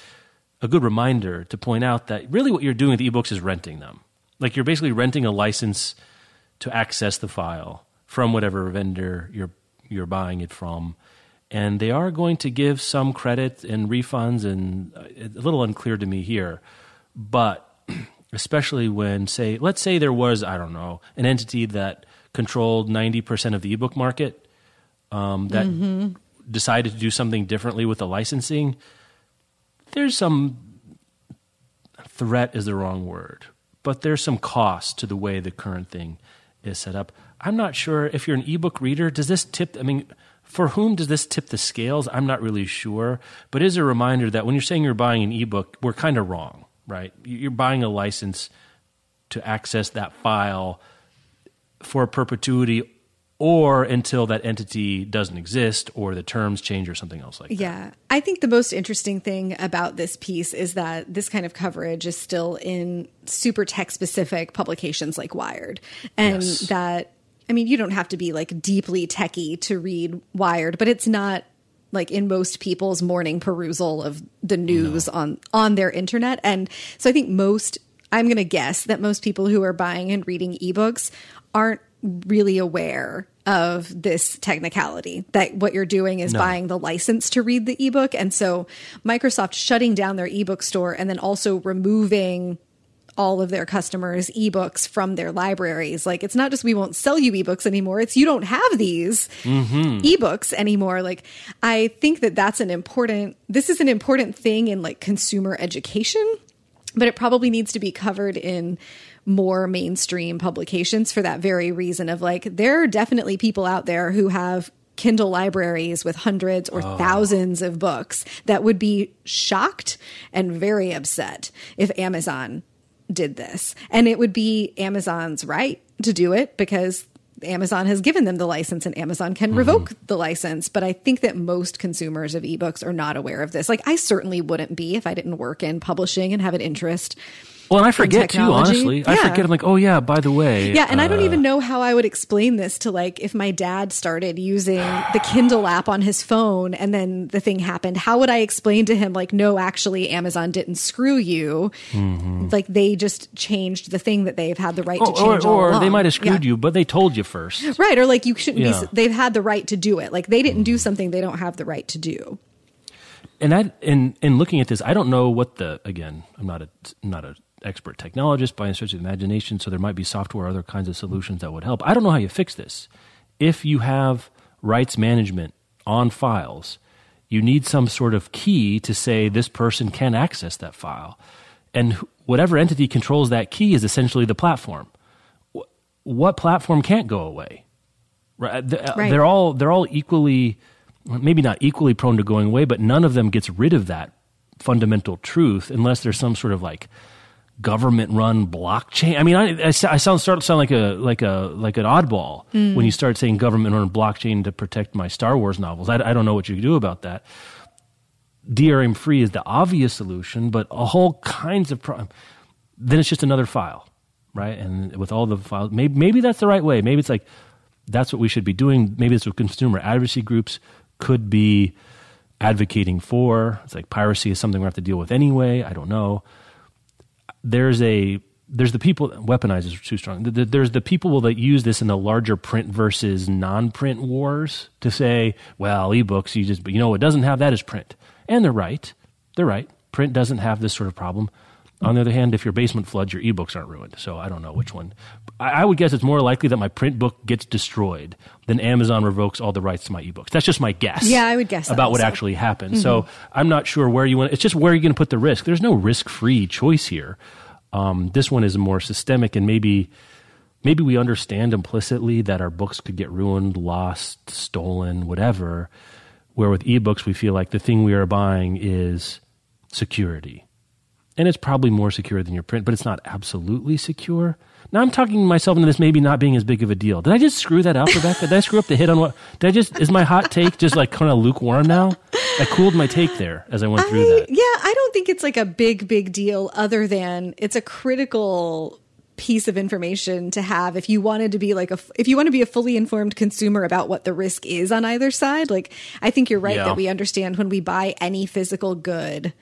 a good reminder to point out that really what you're doing with ebooks is renting them. Like you're basically renting a license to access the file from whatever vendor you're you're buying it from. And they are going to give some credit and refunds, and uh, a little unclear to me here. But especially when, say, let's say there was, I don't know, an entity that controlled 90% of the ebook market um, that decided to do something differently with the licensing, there's some threat is the wrong word, but there's some cost to the way the current thing is set up. I'm not sure if you're an ebook reader, does this tip, I mean, for whom does this tip the scales? I'm not really sure, but is a reminder that when you're saying you're buying an ebook, we're kind of wrong, right? You're buying a license to access that file for perpetuity or until that entity doesn't exist or the terms change or something else like that. Yeah. I think the most interesting thing about this piece is that this kind of coverage is still in super tech specific publications like Wired. And Yes. that, I mean, you don't have to be like deeply techie to read Wired, but it's not like in most people's morning perusal of the news on on their internet and so i think most i'm going to guess that most people who are buying and reading ebooks aren't really aware of this technicality that what you're doing is No. buying the license to read the ebook. And so microsoft shutting down their ebook store and then also removing all of their customers ebooks from their libraries. Like it's not just we won't sell you ebooks anymore. It's you don't have these mm-hmm. ebooks anymore. Like i think that that's an important this is an important thing in like consumer education but it probably needs to be covered in more mainstream publications for that very reason of like there are definitely people out there who have Kindle libraries with hundreds or oh. thousands of books that would be shocked and very upset if Amazon did this. And it would be Amazon's right to do it because Amazon has given them the license and Amazon can hmm. revoke the license. But I think that most consumers of ebooks are not aware of this. Like I certainly wouldn't be if I didn't work in publishing and have an interest. Well, and I forget too, technology. honestly. I forget. I'm like, oh yeah, by the way. Yeah, and I don't uh, even know how I would explain this to like if my dad started using the Kindle app on his phone and then the thing happened. How would I explain to him like no, actually Amazon didn't screw you. Like they just changed the thing that they've had the right to Or, or, change all or they might have screwed Yeah. you, but they told you first. Right, or like you shouldn't Yeah. be they've had the right to do it. Like they didn't do something they don't have the right to do. and I in in looking at this, I don't know what the again. I'm not a I'm not a expert technologist by any stretch of the imagination, so there might be software or other kinds of solutions that would help. I don't know how you fix this. If you have rights management on files, you need some sort of key to say this person can access that file, and whatever entity controls that key is essentially the platform. What platform can't go away? Right. Th- uh, Right. They're all they're all equally, maybe not equally prone to going away, but none of them gets rid of that fundamental truth unless there's some sort of like government run blockchain. I mean, I, I, I sound start to sound like a like a like an oddball hmm. when you start saying government run blockchain to protect my Star Wars novels. I, I don't know what you do about that. DRM free is the obvious solution, but a whole kinds of pro- then it's just another file, right? And with all the files, maybe maybe that's the right way. Maybe it's like that's what we should be doing. Maybe it's what consumer advocacy groups could be advocating for. It's like piracy is something we have to deal with anyway. I don't know. There's a there's the people weaponize is too strong. There's the people that use this in the larger print versus non-print wars to say, well, ebooks you just you know what doesn't have that is print, and they're right. They're right. Print doesn't have this sort of problem. On the other hand, if your basement floods, your ebooks aren't ruined. So I don't know which one. I, I would guess it's more likely that my print book gets destroyed than Amazon revokes all the rights to my ebooks. That's just my guess. Yeah, I would guess about what actually happened. Mm-hmm. So I'm not sure where you want. It's just where you're going to put the risk. There's no risk-free choice here. Um, this one is more systemic, and maybe maybe we understand implicitly that our books could get ruined, lost, stolen, whatever. Where with ebooks, we feel like the thing we are buying is security and it's probably more secure than your print, but it's not absolutely secure. Now I'm talking myself into this maybe not being as big of a deal. Did I just screw that up, Rebecca? Did I screw up the hit on what? Did I just is my hot take just like kind of lukewarm now? I cooled my take there as I went through that. Yeah, I don't think it's like a big big deal. Other than it's a critical piece of information to have if you wanted to be like a if you want to be a fully informed consumer about what the risk is on either side like i think you're right yeah. that we understand when we buy any physical good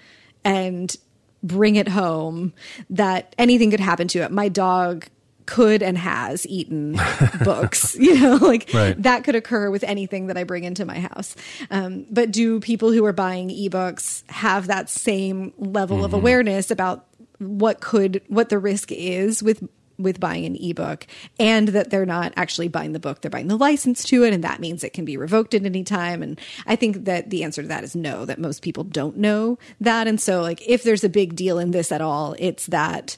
and bring it home that anything could happen to it. My dog could and has eaten books you know like right. that could occur with anything that i bring into my house um, but do people who are buying ebooks have that same level mm-hmm. of awareness about what could what the risk is with with buying an ebook and that they're not actually buying the book they're buying the license to it and that means it can be revoked at any time. And i think that the answer to that is no that most people don't know that. And so like if there's a big deal in this at all it's that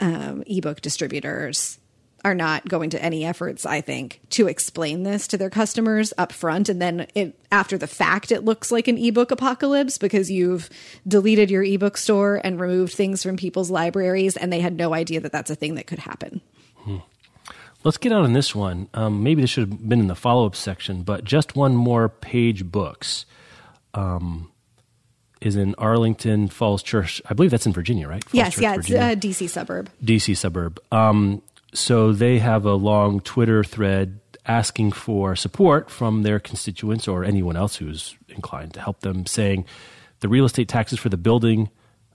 um, ebook distributors are not going to any efforts, I think, to explain this to their customers up front. And then it, after the fact, it looks like an ebook apocalypse because you've deleted your ebook store and removed things from people's libraries, and they had no idea that that's a thing that could happen. Hmm. Let's get out on this one. Um, maybe this should have been in the follow up section, but just one more page books. Um, is in Arlington Falls Church. I believe that's in Virginia, right? Falls yes, Church, yeah, it's a DC suburb. DC suburb. Um, so they have a long Twitter thread asking for support from their constituents or anyone else who's inclined to help them, saying the real estate taxes for the building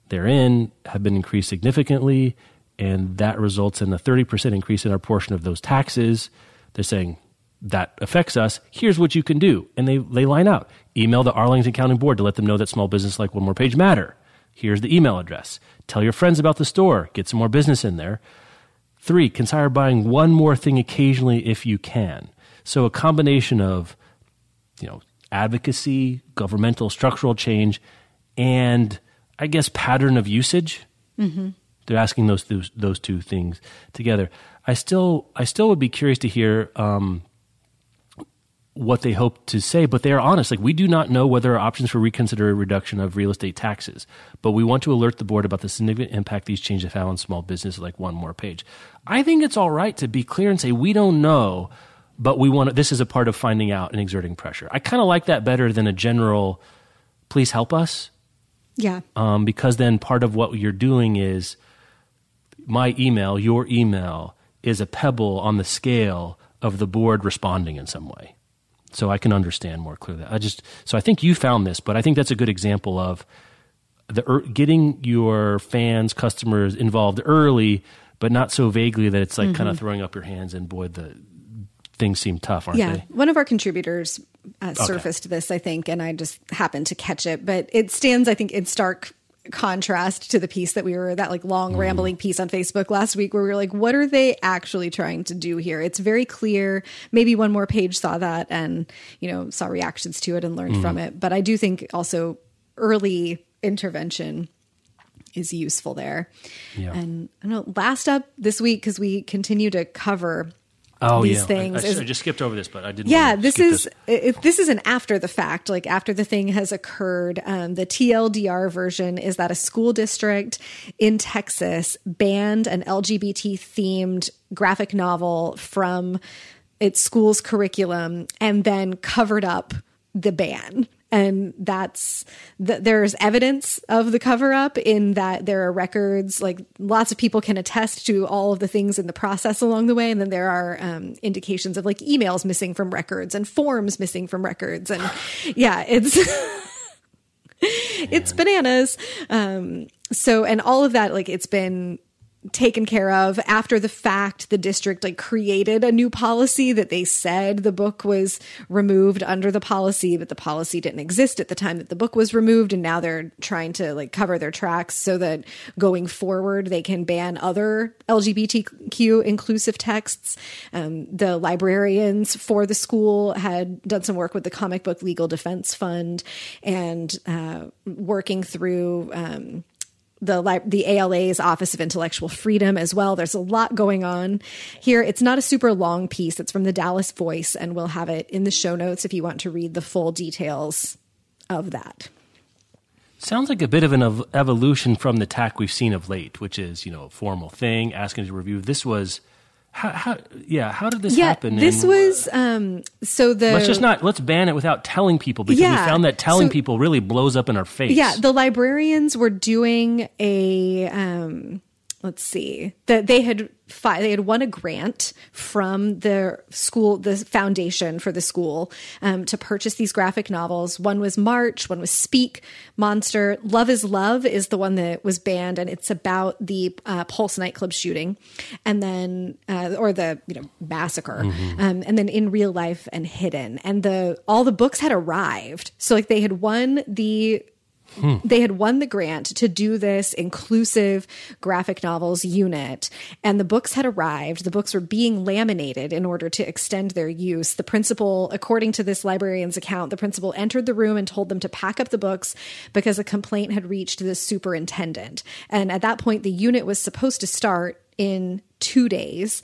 they're in have been increased significantly, and that results in a 30% increase in our portion of those taxes. They're saying that affects us. Here's what you can do. And they, they line out email the Arlington County Board to let them know that small business like One More Page matter. Here's the email address. Tell your friends about the store. Get some more business in there. Three, consider buying one more thing occasionally if you can. So a combination of, you know, advocacy, governmental structural change, and I guess pattern of usage. Mm-hmm. They're asking those, those, those two things together. I still I still would be curious to hear um, what they hope to say, but they are honest. Like, we do not know whether are options for reconsider reduction of real estate taxes, but we want to alert the board about the significant impact these changes have on small business, like one more page. I think it's all right to be clear and say, we don't know, but we want to, this is a part of finding out and exerting pressure. I kind of like that better than a general, please help us. Yeah. Um, because then part of what you're doing is my email, your email, is a pebble on the scale of the board responding in some way so I can understand more clearly. I just so I think you found this, but I think that's a good example of the er, getting your fans, customers involved early, but not so vaguely that it's like mm-hmm. kind of throwing up your hands and boy, the things seem tough, aren't yeah. they? One of our contributors uh, surfaced okay. this, I think, and I just happened to catch it, but it stands, I think, in stark contrast to the piece that we were that like long mm. rambling piece on Facebook last week where we were like what are they actually trying to do here it's very clear maybe one more page saw that and you know saw reactions to it and learned mm. from it but I do think also early intervention is useful there yeah. and I don't know last up this week because we continue to cover oh, these yeah. things. I, I, I, just skipped over this, but I didn't. Yeah, this is this. this is an after the fact, like after the thing has occurred. Um, the TLDR version is that a school district in Texas banned an LGBT themed graphic novel from its school's curriculum and then covered up the ban and that's that there's evidence of the cover up in that there are records like lots of people can attest to all of the things in the process along the way. And then there are um, indications of like emails missing from records and forms missing from records. And yeah it's it's bananas. Um, so and all of that like it's been taken care of after the fact the district like created a new policy that they said the book was removed under the policy but the policy didn't exist at the time that the book was removed and now they're trying to like cover their tracks so that going forward they can ban other lgbtq inclusive texts. Um, the librarians for the school had done some work with the comic book legal defense fund and uh, working through um, the the ALA's Office of Intellectual Freedom as well. There's a lot going on here. It's not a super long piece. It's from the Dallas Voice, and we'll have it in the show notes if you want to read the full details of that. Sounds like a bit of an ev- evolution from the tack we've seen of late, which is you know a formal thing, asking to review. This was how, how, yeah, how did this yeah, happen? This and, was um, so the. Let's just not let's ban it without telling people because yeah, we found that telling so, people really blows up in our face. Yeah, the librarians were doing a um, let's see that they had fi- they had won a grant from the school the foundation for the school um, to purchase these graphic novels one was march one was speak monster love is love is the one that was banned and it's about the uh, pulse nightclub shooting and then uh, or the you know massacre mm-hmm. um, and then in real life and hidden and the all the books had arrived so like they had won the Hmm. They had won the grant to do this inclusive graphic novels unit, and the books had arrived. The books were being laminated in order to extend their use. The principal, according to this librarian's account, the principal entered the room and told them to pack up the books because a complaint had reached the superintendent. And at that point, the unit was supposed to start in two days.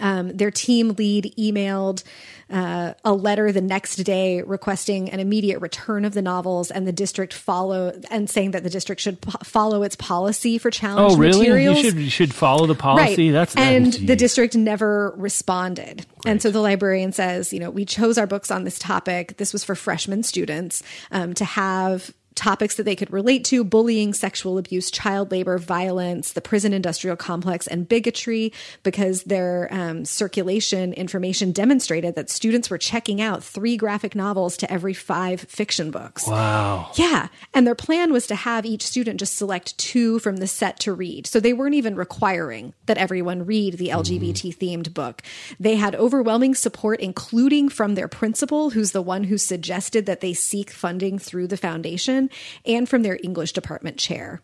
Um, their team lead emailed uh, a letter the next day requesting an immediate return of the novels and the district follow and saying that the district should po- follow its policy for challenge oh, really? materials. You should, you should follow the policy. Right. That's and the district never responded. Great. And so the librarian says, you know, we chose our books on this topic. This was for freshman students um, to have topics that they could relate to bullying, sexual abuse, child labor, violence, the prison industrial complex, and bigotry, because their um, circulation information demonstrated that students were checking out three graphic novels to every five fiction books. Wow. Yeah. And their plan was to have each student just select two from the set to read. So they weren't even requiring that everyone read the LGBT themed book. They had overwhelming support, including from their principal, who's the one who suggested that they seek funding through the foundation and from their English department chair.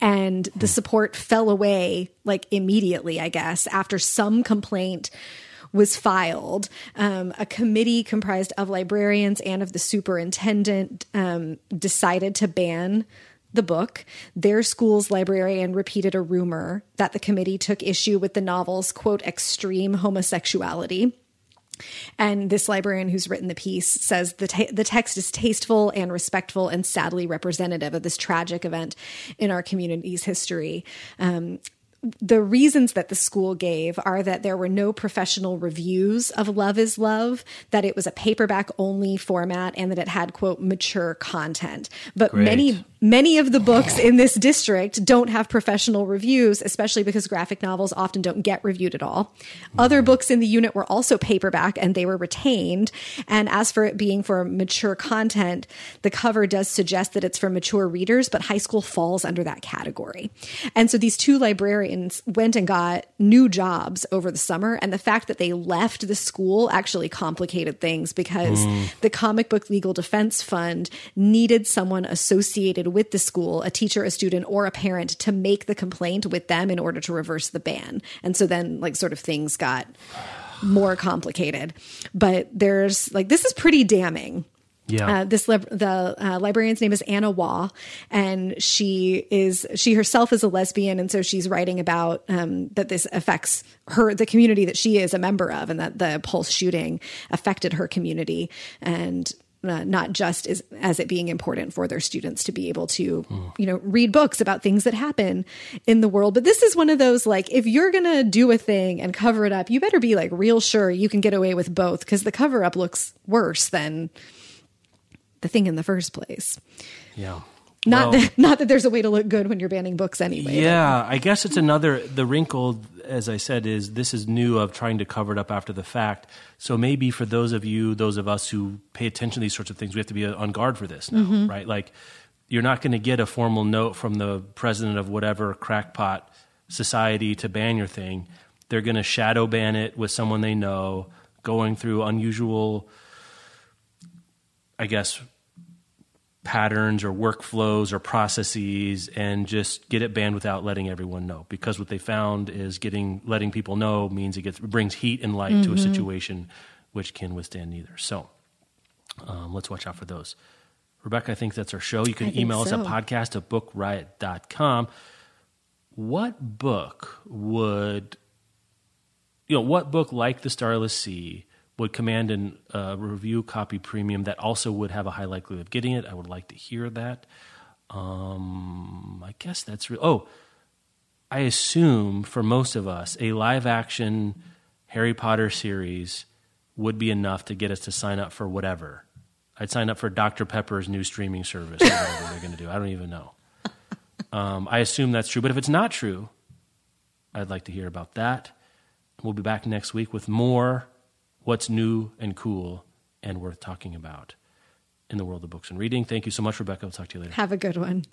And the support fell away like immediately, I guess, after some complaint was filed. Um, a committee comprised of librarians and of the superintendent um, decided to ban the book. Their school's librarian repeated a rumor that the committee took issue with the novel's quote extreme homosexuality. And this librarian who's written the piece says the, te- the text is tasteful and respectful and sadly representative of this tragic event in our community's history. Um, the reasons that the school gave are that there were no professional reviews of Love is Love, that it was a paperback only format, and that it had, quote, mature content. But Great. many, many of the books in this district don't have professional reviews, especially because graphic novels often don't get reviewed at all. Other books in the unit were also paperback and they were retained. And as for it being for mature content, the cover does suggest that it's for mature readers, but high school falls under that category. And so these two librarians went and got new jobs over the summer. And the fact that they left the school actually complicated things because mm. the Comic Book Legal Defense Fund needed someone associated with the school, a teacher, a student, or a parent, to make the complaint with them in order to reverse the ban. And so then, like, sort of things got more complicated. But there's like, this is pretty damning yeah. Uh, this lib- the uh, librarian's name is Anna Waugh, and she is she herself is a lesbian, and so she's writing about um, that this affects her the community that she is a member of, and that the Pulse shooting affected her community, and uh, not just as, as it being important for their students to be able to, mm. you know, read books about things that happen in the world. But this is one of those like, if you're going to do a thing and cover it up, you better be like real sure you can get away with both because the cover up looks worse than the thing in the first place. Yeah. Not Well- that not that there's a way to look good when you're banning books anyway. Yeah, I guess it's another. The wrinkle, as I said, is this is new of trying to cover it up after the fact. So maybe for those of you, those of us who pay attention to these sorts of things, we have to be on guard for this now, mm-hmm. right? Like, you're not going to get a formal note from the president of whatever crackpot society to ban your thing. They're going to shadow ban it with someone they know, going through unusual, I guess, patterns or workflows or processes and just get it banned without letting everyone know. Because what they found is getting letting people know means it gets it brings heat and light to a situation which can withstand neither. So um, let's watch out for those. Rebecca i think that's our show. You can email us at so. podcast at bookriot.com what book would you know what book like the starless sea would command an uh, review copy premium that also would have a high likelihood of getting it. I would like to hear that. Um, i guess that's real oh i assume for most of us a live action harry potter series would be enough to get us to sign up for whatever. I'd sign up for dr pepper's new streaming service or whatever they're going to do. I don't even know. Um, i assume that's true but if it's not true i'd like to hear about that. We'll be back next week with more what's new and cool and worth talking about in the world of books and reading. Thank you so much, Rebecca. I'll talk to you later. Have a good one.